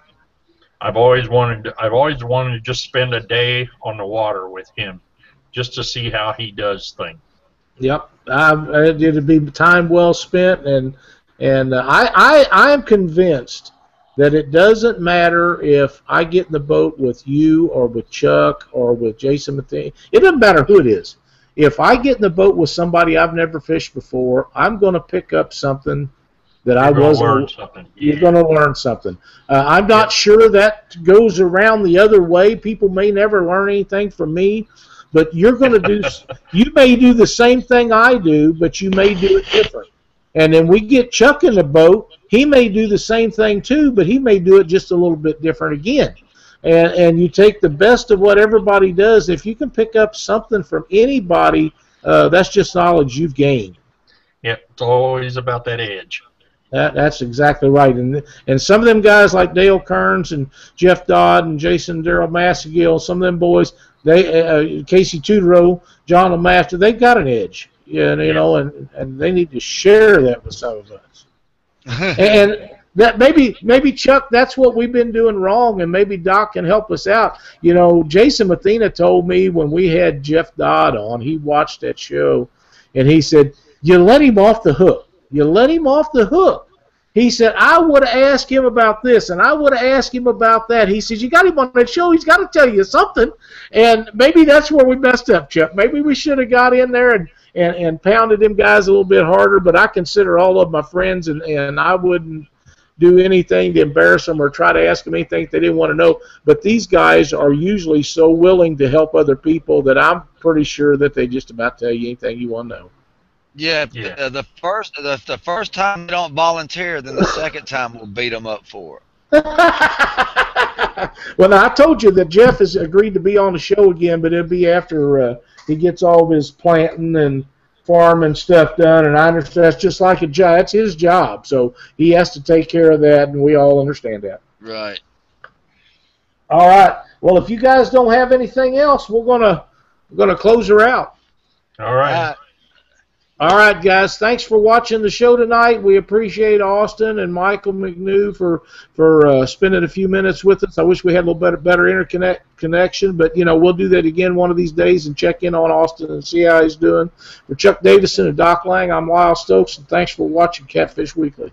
I've always wanted to, I've always wanted to just spend a day on the water with him, just to see how he does things. Yep, I, it'd be time well spent, and and uh, I, I I am convinced that it doesn't matter if I get in the boat with you or with Chuck or with Jason Matheny. It doesn't matter who it is. If I get in the boat with somebody I've never fished before, I'm going to pick up something that I You're gonna wasn't. learn something. You're going to learn something. Uh, I'm not sure that goes around the other way. People may never learn anything from me, but you're going to do. you may do the same thing I do, but you may do it different. And then we get Chuck in the boat. He may do the same thing too, but he may do it just a little bit different again. And and you take the best of what everybody does. If you can pick up something from anybody, uh, that's just knowledge you've gained. Yep, it's always about that edge. That, that's exactly right. And and some of them guys like Dale Kearns and Jeff Dodd and Jason Daryl Massagill, some of them boys, they uh, Casey Tudorow, John LeMaster, they've got an edge. Yeah, you know, and, and they need to share that with some of us. and that maybe maybe Chuck, that's what we've been doing wrong, and maybe Doc can help us out. You know, Jason Mathena told me when we had Jeff Dodd on, he watched that show, and he said, "You let him off the hook. You let him off the hook." He said, "I would have asked him about this, and I would have asked him about that." He says, "You got him on that show. He's got to tell you something." And maybe that's where we messed up, Chuck. Maybe we should have got in there and, and, and pounded them guys a little bit harder. But I consider all of my friends, and, and I wouldn't do anything to embarrass them or try to ask them anything they didn't want to know. But these guys are usually so willing to help other people that I'm pretty sure that they just about tell you anything you want to know. Yeah, Yeah. The, the first the, the first time they don't volunteer, then the second time we'll beat them up for it. well, now, I told you that Jeff has agreed to be on the show again, but it'll be after uh, he gets all of his planting and farming stuff done. And I understand that's just like a job. That's his job, so he has to take care of that, and we all understand that. Right. All right. Well, if you guys don't have anything else, we're gonna we're gonna close her out. All right. Uh, All right, guys. Thanks for watching the show tonight. We appreciate Austin and Michael McNew for for uh, spending a few minutes with us. I wish we had a little better better interconnect connection, but you know we'll do that again one of these days and check in on Austin and see how he's doing. For Chuck Davison and Doc Lang, I'm Lyle Stokes, and thanks for watching Catfish Weekly.